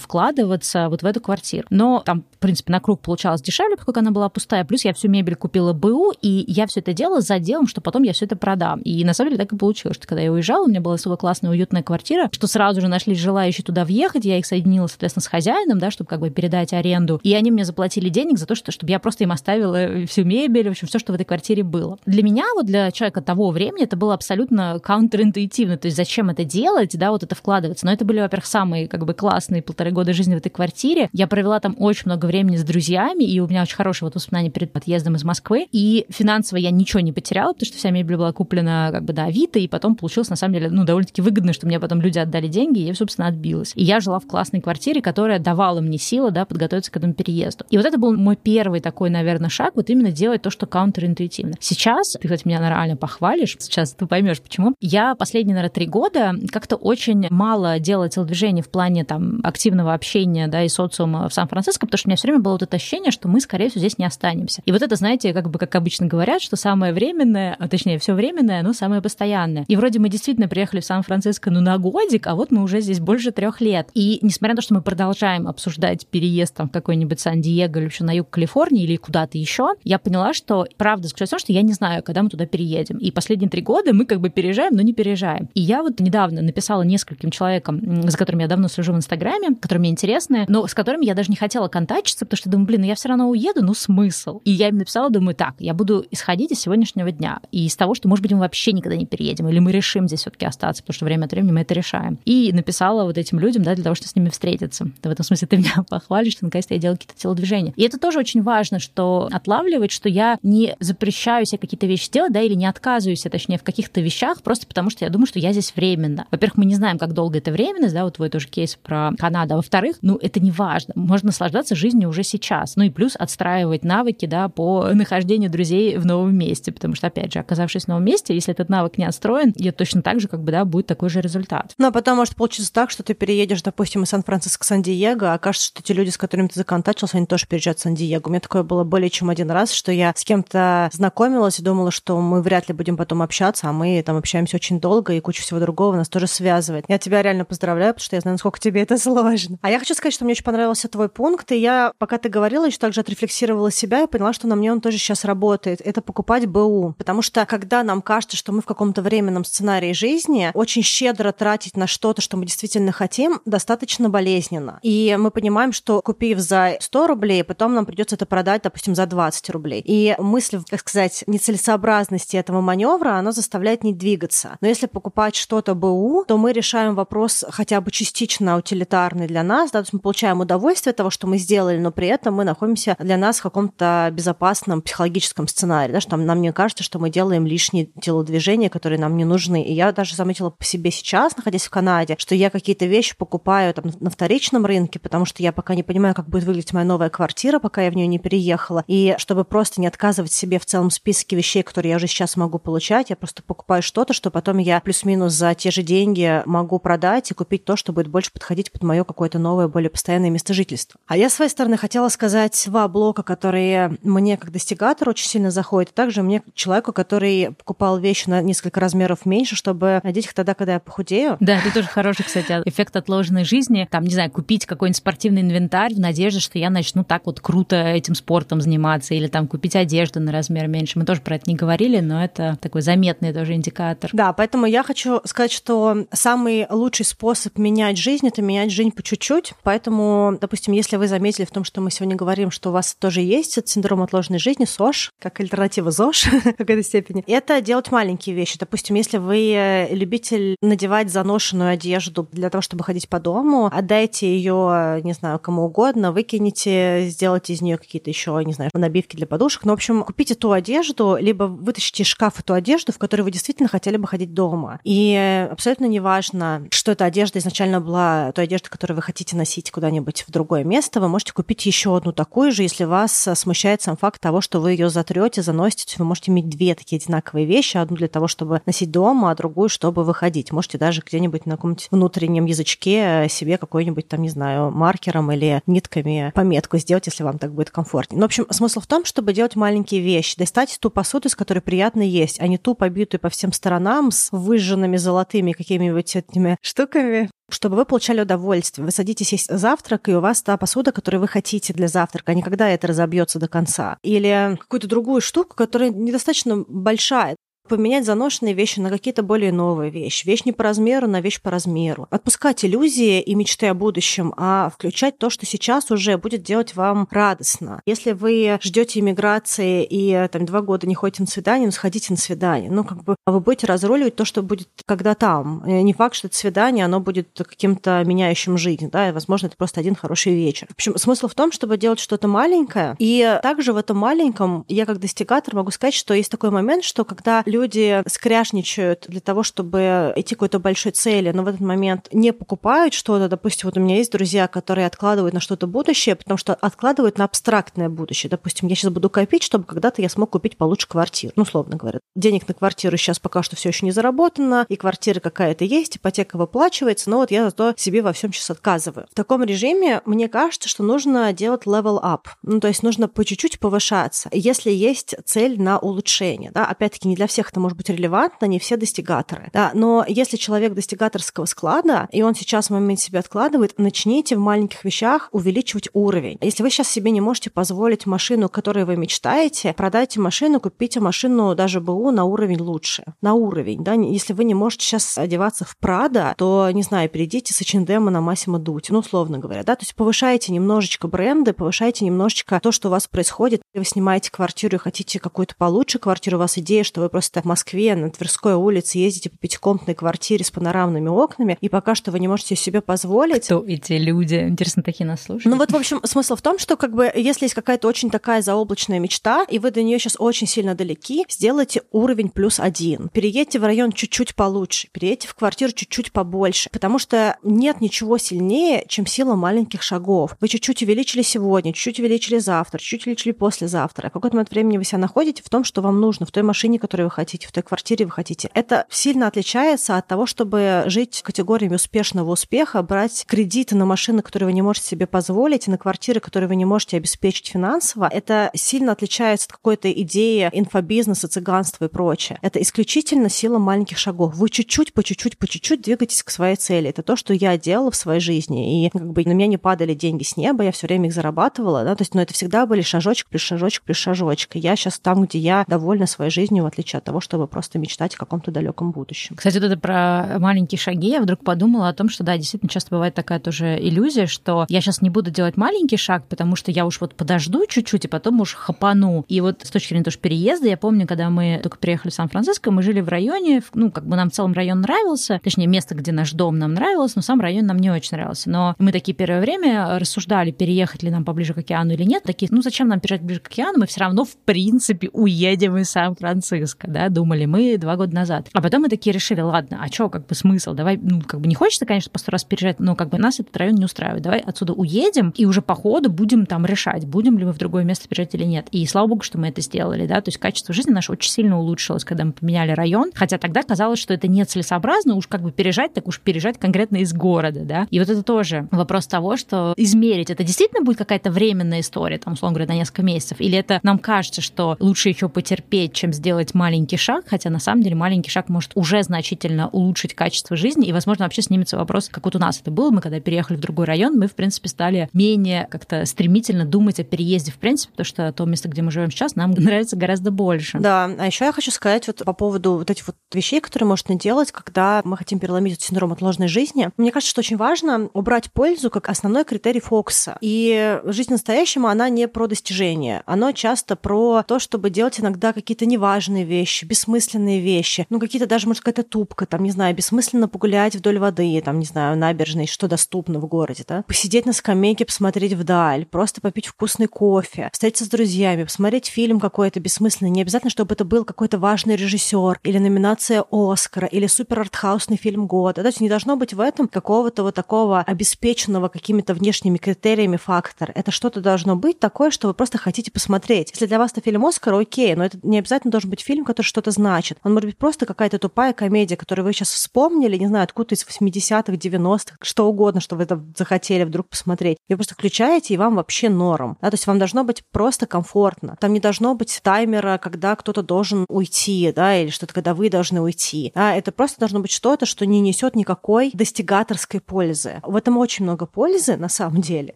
вкладываться вот в эту квартиру. Но там, в принципе, на круг получалось дешевле, поскольку она была пустая. Плюс я всю мебель купила БУ, и я все это делала за делом, что потом я все это продам. И на самом деле так и получилось, что когда я уезжала, у меня была особо классная, уютная квартира, что сразу же нашлись желающие туда въехать, я их соединила, соответственно, с хозяином, да, чтобы как бы передать аренду. И они мне заплатили денег за то, что, чтобы я просто им оставила всю мебель, в общем, все, что в этой квартире было. Для меня, вот для человека того времени, это было абсолютно контринтуитивно. То есть зачем это делать, да, вот это вкладываться. Но это были, во-первых, самые как бы классные полторы года жизни в этой квартире. Я провела там очень много времени с друзьями, и у меня очень хорошие вот воспоминания перед отъездом из Москвы. И финансово я ничего не потеряла, потому что вся мебель была куплена как бы до Авито, и потом получилось на самом деле, ну, довольно-таки выгодно, что мне потом люди отдали деньги, и я, собственно, отбилась. И я жила в классной квартире, которая давала мне силы, да, подготовиться к этому переезду. И вот это был мой первый такой, наверное, шаг, вот именно делать то, что каунтеринтуитивно. Сейчас, ты, кстати, меня реально похвалишь, сейчас ты поймешь, почему. Я последние, наверное, три года как-то очень мало делала телодвижений в плане там активного общения, да, и социума в Сан-Франциско, потому что у меня все время было вот это ощущение, что мы, скорее всего, здесь не останемся. И вот это, знаете, как бы, как обычно говорят, что самое временное, а точнее, все временное, но самое постоянное. И вроде мы действительно приехали в Сан-Франциско, ну, на годик, а вот мы уже здесь больше трех лет. И несмотря на то, что мы продолжаем обсуждать переезд там в какой-нибудь Сан-Диего или еще на юг Калифорнии или куда-то еще, я поняла, что правда заключается в том, что я не знаю, когда мы туда переедем. И последние три года мы как бы переезжаем, но не переезжаем. И я вот недавно написала нескольким человекам, за которыми я давно слежу в Инстаграме, которые мне интересны, но с которыми я даже не хотела контачиться, потому что думаю, блин, ну я все равно уеду, ну смысл. И я им написала, так, я буду исходить из сегодняшнего дня и из того, что, может быть, мы вообще никогда не переедем, или мы решим здесь все-таки остаться, потому что время от времени мы это решаем. И написала вот этим людям, да, для того, чтобы с ними встретиться. в этом смысле ты меня похвалишь, что наконец-то я делаю какие-то телодвижения. И это тоже очень важно, что отлавливать, что я не запрещаю себе какие-то вещи делать, да, или не отказываюсь, а точнее, в каких-то вещах, просто потому что я думаю, что я здесь временно. во-первых, мы не знаем, как долго это временность, да, вот твой тоже кейс про Канаду. А во-вторых, ну, это не важно. Можно наслаждаться жизнью уже сейчас. Ну и плюс отстраивать навыки, да, по нахождению друзей в новом месте. Потому что, опять же, оказавшись в новом месте, если этот навык не отстроен, я точно так же, как бы, да, будет такой же результат. Ну, а потом может получиться так, что ты переедешь, допустим, из Сан-Франциско к Сан-Диего, а окажется, что те люди, с которыми ты законтачился, они тоже переезжают в Сан-Диего. У меня такое было более чем один раз, что я с кем-то знакомилась и думала, что мы вряд ли будем потом общаться, а мы там общаемся очень долго, и куча всего другого нас тоже связывает. Я тебя реально поздравляю, потому что я знаю, насколько тебе это сложно. А я хочу сказать, что мне очень понравился твой пункт, и я, пока ты говорила, еще также отрефлексировала себя и поняла, что на мне он тоже сейчас работает. Это покупать БУ. Потому что, когда нам кажется, что мы в каком-то временном сценарии жизни, очень щедро тратить на что-то, что мы действительно хотим, достаточно болезненно. И мы понимаем, что купив за 100 рублей, потом нам придется это продать, допустим, за 20 рублей. И мысль, так сказать, нецелесообразности этого маневра, она заставляет не двигаться. Но если покупать что-то БУ, то мы решаем вопрос хотя бы частично утилитарный для нас, да, то есть мы получаем удовольствие от того, что мы сделали, но при этом мы находимся для нас в каком-то безопасном психологическом сценарии, да, что нам не кажется, что мы делаем лишние телодвижения, которые нам не нужны. И я даже заметила по себе сейчас, находясь в Канаде, что я какие-то вещи покупаю там на вторичном рынке, потому что я пока не понимаю, как будет выглядеть моя новая квартира, пока я в нее не переехала. И чтобы просто не отказывать себе в целом списке вещей, которые я уже сейчас могу получать, я просто покупаю что-то, что потом я плюс-минус за те же деньги могу продать и купить то, что будет больше подходить под мое какое-то новое, более постоянное место жительства. А я, с своей стороны, хотела сказать два блока, которые мне как достигатору очень сильно заходят, и также мне человеку, который покупал вещи на несколько размеров меньше, чтобы надеть их тогда, когда я похудею. Да, это тоже хороший, кстати, эффект отложенной жизни. Там, не знаю, купить какой-нибудь спортивный инвентарь в надежде, что я начну так вот круто этим спортом заниматься, или там купить одежду на размер меньше. Мы тоже про это не говорили, но это такой заметный тоже индикатор. Да, поэтому я хочу сказать, что самый лучший способ менять жизнь — это менять жизнь по чуть-чуть. Поэтому, допустим, если вы заметили в том, что мы сегодня говорим, что у вас тоже есть этот синдром отложенной жизни, СОЖ, как альтернатива ЗОЖ в какой-то степени, это делать маленькие вещи. Допустим, если вы любитель надевать заношенную одежду для того, чтобы ходить по дому, отдайте ее, не знаю, кому угодно, выкинете, сделайте из нее какие-то еще, не знаю, набивки для подушек. Ну, в общем, купите ту одежду, либо вытащите из шкафа ту одежду, в которой вы действительно хотели бы ходить дома. И абсолютно неважно, что эта одежда изначально была той одеждой, которую вы хотите носить куда-нибудь в другое место, вы можете купить еще одну такую же, если вас смущает сам факт того, что вы ее затрете, заносите. Вы можете иметь две такие одинаковые вещи. Одну для того, чтобы носить дома, а другую, чтобы выходить. Можете даже где-нибудь на каком-нибудь внутреннем язычке себе какой-нибудь там, не знаю, маркером или нитками пометку сделать, если вам так будет комфортнее. Ну, в общем, смысл в том, чтобы делать маленькие вещи. Достать ту посуду, из которой приятно есть, а не ту побитую по всем сторонам с выжженными золотыми какими-нибудь этими штуками, чтобы вы получали удовольствие. Вы садитесь есть завтрак, и у вас та посуда, которую вы хотите для завтрака, а не когда это разобьется до конца. Или какую-то другую штуку, которая недостаточно большая поменять заношенные вещи на какие-то более новые вещи. Вещь не по размеру на вещь по размеру. Отпускать иллюзии и мечты о будущем, а включать то, что сейчас уже будет делать вам радостно. Если вы ждете иммиграции и там два года не ходите на свидание, ну сходите на свидание. Ну, как бы вы будете разруливать то, что будет когда там. Не факт, что это свидание, оно будет каким-то меняющим жизнь, да, и, возможно, это просто один хороший вечер. В общем, смысл в том, чтобы делать что-то маленькое, и также в этом маленьком я как достигатор могу сказать, что есть такой момент, что когда люди люди скряжничают для того, чтобы идти к какой-то большой цели, но в этот момент не покупают что-то. Допустим, вот у меня есть друзья, которые откладывают на что-то будущее, потому что откладывают на абстрактное будущее. Допустим, я сейчас буду копить, чтобы когда-то я смог купить получше квартиру. Ну, условно говоря. Денег на квартиру сейчас пока что все еще не заработано, и квартира какая-то есть, ипотека выплачивается, но вот я зато себе во всем сейчас отказываю. В таком режиме мне кажется, что нужно делать level up. Ну, то есть нужно по чуть-чуть повышаться. Если есть цель на улучшение, да, опять-таки не для всех это может быть релевантно, не все достигаторы. Да, но если человек достигаторского склада, и он сейчас в момент себя откладывает, начните в маленьких вещах увеличивать уровень. Если вы сейчас себе не можете позволить машину, которой вы мечтаете, продайте машину, купите машину даже БУ на уровень лучше. На уровень, да. Если вы не можете сейчас одеваться в Прада, то, не знаю, перейдите с H&M на Массимо Дути, ну, условно говоря, да. То есть повышайте немножечко бренды, повышайте немножечко то, что у вас происходит. Вы снимаете квартиру и хотите какую-то получше квартиру, у вас идея, что вы просто Москве на Тверской улице ездите по пятикомнатной квартире с панорамными окнами, и пока что вы не можете себе позволить. Кто эти люди? Интересно, такие нас слушают. Ну вот, в общем, смысл в том, что как бы если есть какая-то очень такая заоблачная мечта, и вы до нее сейчас очень сильно далеки, сделайте уровень плюс один. Переедьте в район чуть-чуть получше, переедьте в квартиру чуть-чуть побольше, потому что нет ничего сильнее, чем сила маленьких шагов. Вы чуть-чуть увеличили сегодня, чуть-чуть увеличили завтра, чуть-чуть увеличили послезавтра. А в какой-то момент времени вы себя находите в том, что вам нужно, в той машине, которую вы хотите, в той квартире вы хотите. Это сильно отличается от того, чтобы жить категориями успешного успеха, брать кредиты на машины, которые вы не можете себе позволить, и на квартиры, которые вы не можете обеспечить финансово. Это сильно отличается от какой-то идеи инфобизнеса, цыганства и прочее. Это исключительно сила маленьких шагов. Вы чуть-чуть, по чуть-чуть, по чуть-чуть двигаетесь к своей цели. Это то, что я делала в своей жизни. И как бы на меня не падали деньги с неба, я все время их зарабатывала. Да? То есть, но это всегда были шажочек плюс шажочек плюс шажочек. И я сейчас там, где я довольна своей жизнью, в отличие от того, чтобы просто мечтать о каком-то далеком будущем. Кстати, вот это про маленькие шаги, я вдруг подумала о том, что да, действительно часто бывает такая тоже иллюзия, что я сейчас не буду делать маленький шаг, потому что я уж вот подожду чуть-чуть, и потом уж хапану. И вот с точки зрения тоже переезда, я помню, когда мы только приехали в Сан-Франциско, мы жили в районе, ну, как бы нам в целом район нравился, точнее, место, где наш дом нам нравилось, но сам район нам не очень нравился. Но мы такие первое время рассуждали, переехать ли нам поближе к океану или нет. Такие, ну, зачем нам переезжать ближе к океану? Мы все равно, в принципе, уедем из Сан-Франциско, да, думали мы мы два года назад. А потом мы такие решили, ладно, а что, как бы смысл? Давай, ну, как бы не хочется, конечно, по сто раз переезжать, но как бы нас этот район не устраивает. Давай отсюда уедем и уже по ходу будем там решать, будем ли мы в другое место переезжать или нет. И слава богу, что мы это сделали, да, то есть качество жизни наше очень сильно улучшилось, когда мы поменяли район, хотя тогда казалось, что это нецелесообразно, уж как бы переезжать, так уж переезжать конкретно из города, да. И вот это тоже вопрос того, что измерить, это действительно будет какая-то временная история, там, условно говоря, на несколько месяцев, или это нам кажется, что лучше еще потерпеть, чем сделать маленький шаг, хотя на самом деле маленький шаг может уже значительно улучшить качество жизни, и, возможно, вообще снимется вопрос, как вот у нас это было, мы когда переехали в другой район, мы, в принципе, стали менее как-то стремительно думать о переезде, в принципе, потому что то место, где мы живем сейчас, нам нравится гораздо больше. Да, а еще я хочу сказать вот по поводу вот этих вот вещей, которые можно делать, когда мы хотим переломить синдром отложенной жизни. Мне кажется, что очень важно убрать пользу как основной критерий фокуса. И жизнь настоящему, она не про достижение. Оно часто про то, чтобы делать иногда какие-то неважные вещи, вещи, бессмысленные вещи, ну какие-то даже, может, какая-то тупка, там, не знаю, бессмысленно погулять вдоль воды, там, не знаю, набережной, что доступно в городе, да, посидеть на скамейке, посмотреть вдаль, просто попить вкусный кофе, встретиться с друзьями, посмотреть фильм какой-то бессмысленный, не обязательно, чтобы это был какой-то важный режиссер или номинация Оскара или супер артхаусный фильм года. То есть не должно быть в этом какого-то вот такого обеспеченного какими-то внешними критериями фактора. Это что-то должно быть такое, что вы просто хотите посмотреть. Если для вас это фильм Оскара, окей, но это не обязательно должен быть фильм, который что-то значит. Он может быть просто какая-то тупая комедия, которую вы сейчас вспомнили, не знаю, откуда из 80-х, 90-х, что угодно, что вы это захотели вдруг посмотреть. Вы просто включаете, и вам вообще норм. Да, то есть вам должно быть просто комфортно. Там не должно быть таймера, когда кто-то должен уйти, да, или что-то, когда вы должны уйти. Да, это просто должно быть что-то, что не несет никакой достигаторской пользы. В этом очень много пользы, на самом деле,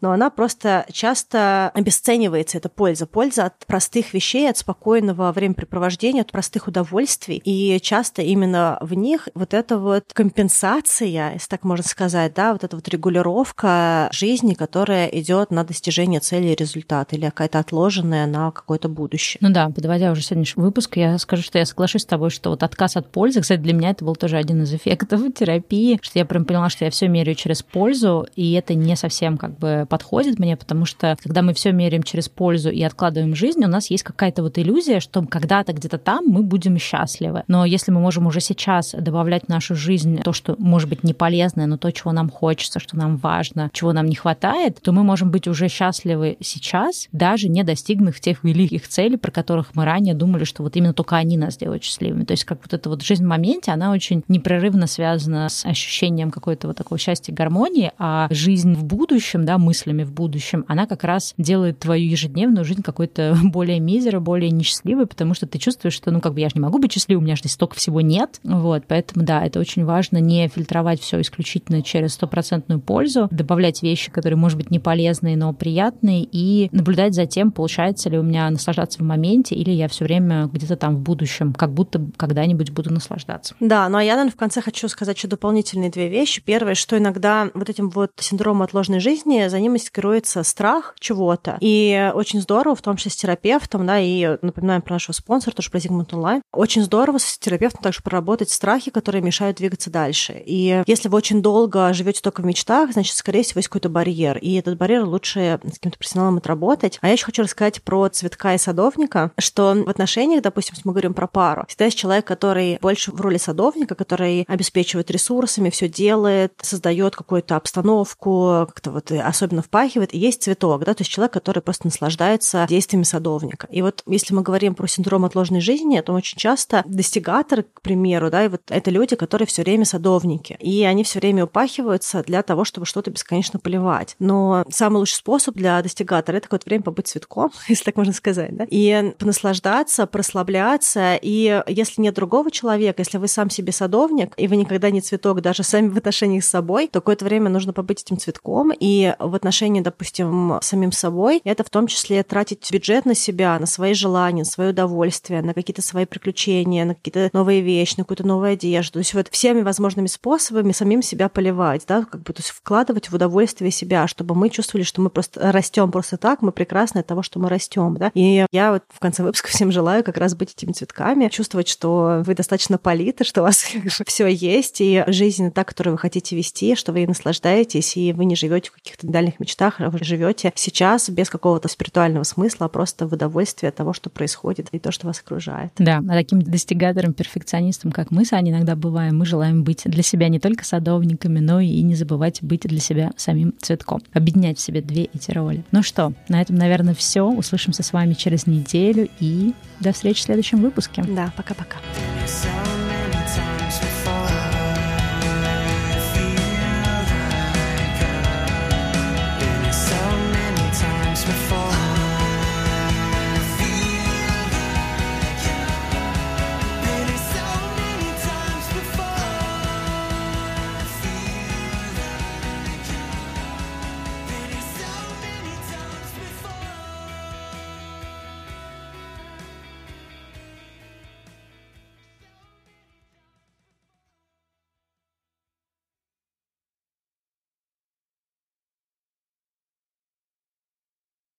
но она просто часто обесценивается, эта польза. Польза от простых вещей, от спокойного времяпрепровождения, от простых удовольствий. И часто именно в них вот эта вот компенсация, если так можно сказать, да, вот эта вот регулировка жизни, которая идет на достижение цели и результата, или какая-то отложенная на какое-то будущее. Ну да, подводя уже сегодняшний выпуск, я скажу, что я соглашусь с тобой, что вот отказ от пользы, кстати, для меня это был тоже один из эффектов терапии, что я прям поняла, что я все меряю через пользу, и это не совсем как бы подходит мне, потому что когда мы все меряем через пользу и откладываем жизнь, у нас есть какая-то вот иллюзия, что когда-то где-то там мы будем счастливы. Но если мы можем уже сейчас добавлять в нашу жизнь то, что может быть не полезное, но то, чего нам хочется, что нам важно, чего нам не хватает, то мы можем быть уже счастливы сейчас, даже не достигнув тех великих целей, про которых мы ранее думали, что вот именно только они нас делают счастливыми. То есть как вот эта вот жизнь в моменте, она очень непрерывно связана с ощущением какой-то вот такого счастья гармонии, а жизнь в будущем, да, мыслями в будущем, она как раз делает твою ежедневную жизнь какой-то более мизера, более несчастливой, потому что ты чувствуешь, что, ну, как бы я же не могу быть счастливой, у меня же здесь столько всего нет. Вот, поэтому, да, это очень важно не фильтровать все исключительно через стопроцентную пользу, добавлять вещи, которые, может быть, не полезные, но приятные, и наблюдать за тем, получается ли у меня наслаждаться в моменте, или я все время где-то там в будущем, как будто когда-нибудь буду наслаждаться. Да, ну а я, наверное, в конце хочу сказать еще дополнительные две вещи. Первое, что иногда вот этим вот синдромом отложенной жизни за ним маскируется страх чего-то. И очень здорово, в том числе с терапевтом, да, и напоминаем про нашего спонсора, тоже про Zigmund Online, очень здорово с терапевтом также проработать страхи, которые мешают двигаться дальше. И если вы очень долго живете только в мечтах, значит, скорее всего, есть какой-то барьер. И этот барьер лучше с каким-то профессионалом отработать. А я еще хочу рассказать про цветка и садовника, что в отношениях, допустим, мы говорим про пару, всегда есть человек, который больше в роли садовника, который обеспечивает ресурсами, все делает, создает какую-то обстановку, как-то вот особенно впахивает. И есть цветок, да, то есть человек, который просто наслаждается действиями садовника. И вот если мы говорим про синдром отложенной жизни, то очень часто достигаторы, к примеру, да, и вот это люди, которые все время садовники. И они все время упахиваются для того, чтобы что-то бесконечно поливать. Но самый лучший способ для достигатора это какое-то время побыть цветком, если так можно сказать, да, и понаслаждаться, прослабляться. И если нет другого человека, если вы сам себе садовник, и вы никогда не цветок даже сами в отношениях с собой, то какое-то время нужно побыть этим цветком. И в отношении, допустим, с самим собой, это в том числе тратить бюджет на себя, на свои желания, на свое удовольствие, на какие-то свои приключения, на какие-то новые вещи, на какую-то новую одежду. То есть вот всеми возможными способами самим себя поливать, да, как бы, то есть вкладывать в удовольствие себя, чтобы мы чувствовали, что мы просто растем просто так, мы прекрасны от того, что мы растем, да. И я вот в конце выпуска всем желаю как раз быть этими цветками, чувствовать, что вы достаточно политы, что у вас все есть, и жизнь та, которую вы хотите вести, что вы наслаждаетесь, и вы не живете в каких-то дальних мечтах, а вы живете сейчас без какого-то спиритуального смысла, а просто в удовольствии от того, что происходит, и то, что вас окружает. Да, а таким достигатором, перфекционистом, как мы с Аней иногда бываем, мы желаем быть для себя не только садовниками, но и не забывать быть для себя самим цветком. Объединять в себе две эти роли. Ну что, на этом, наверное, все. Услышимся с вами через неделю и до встречи в следующем выпуске. Да, пока-пока.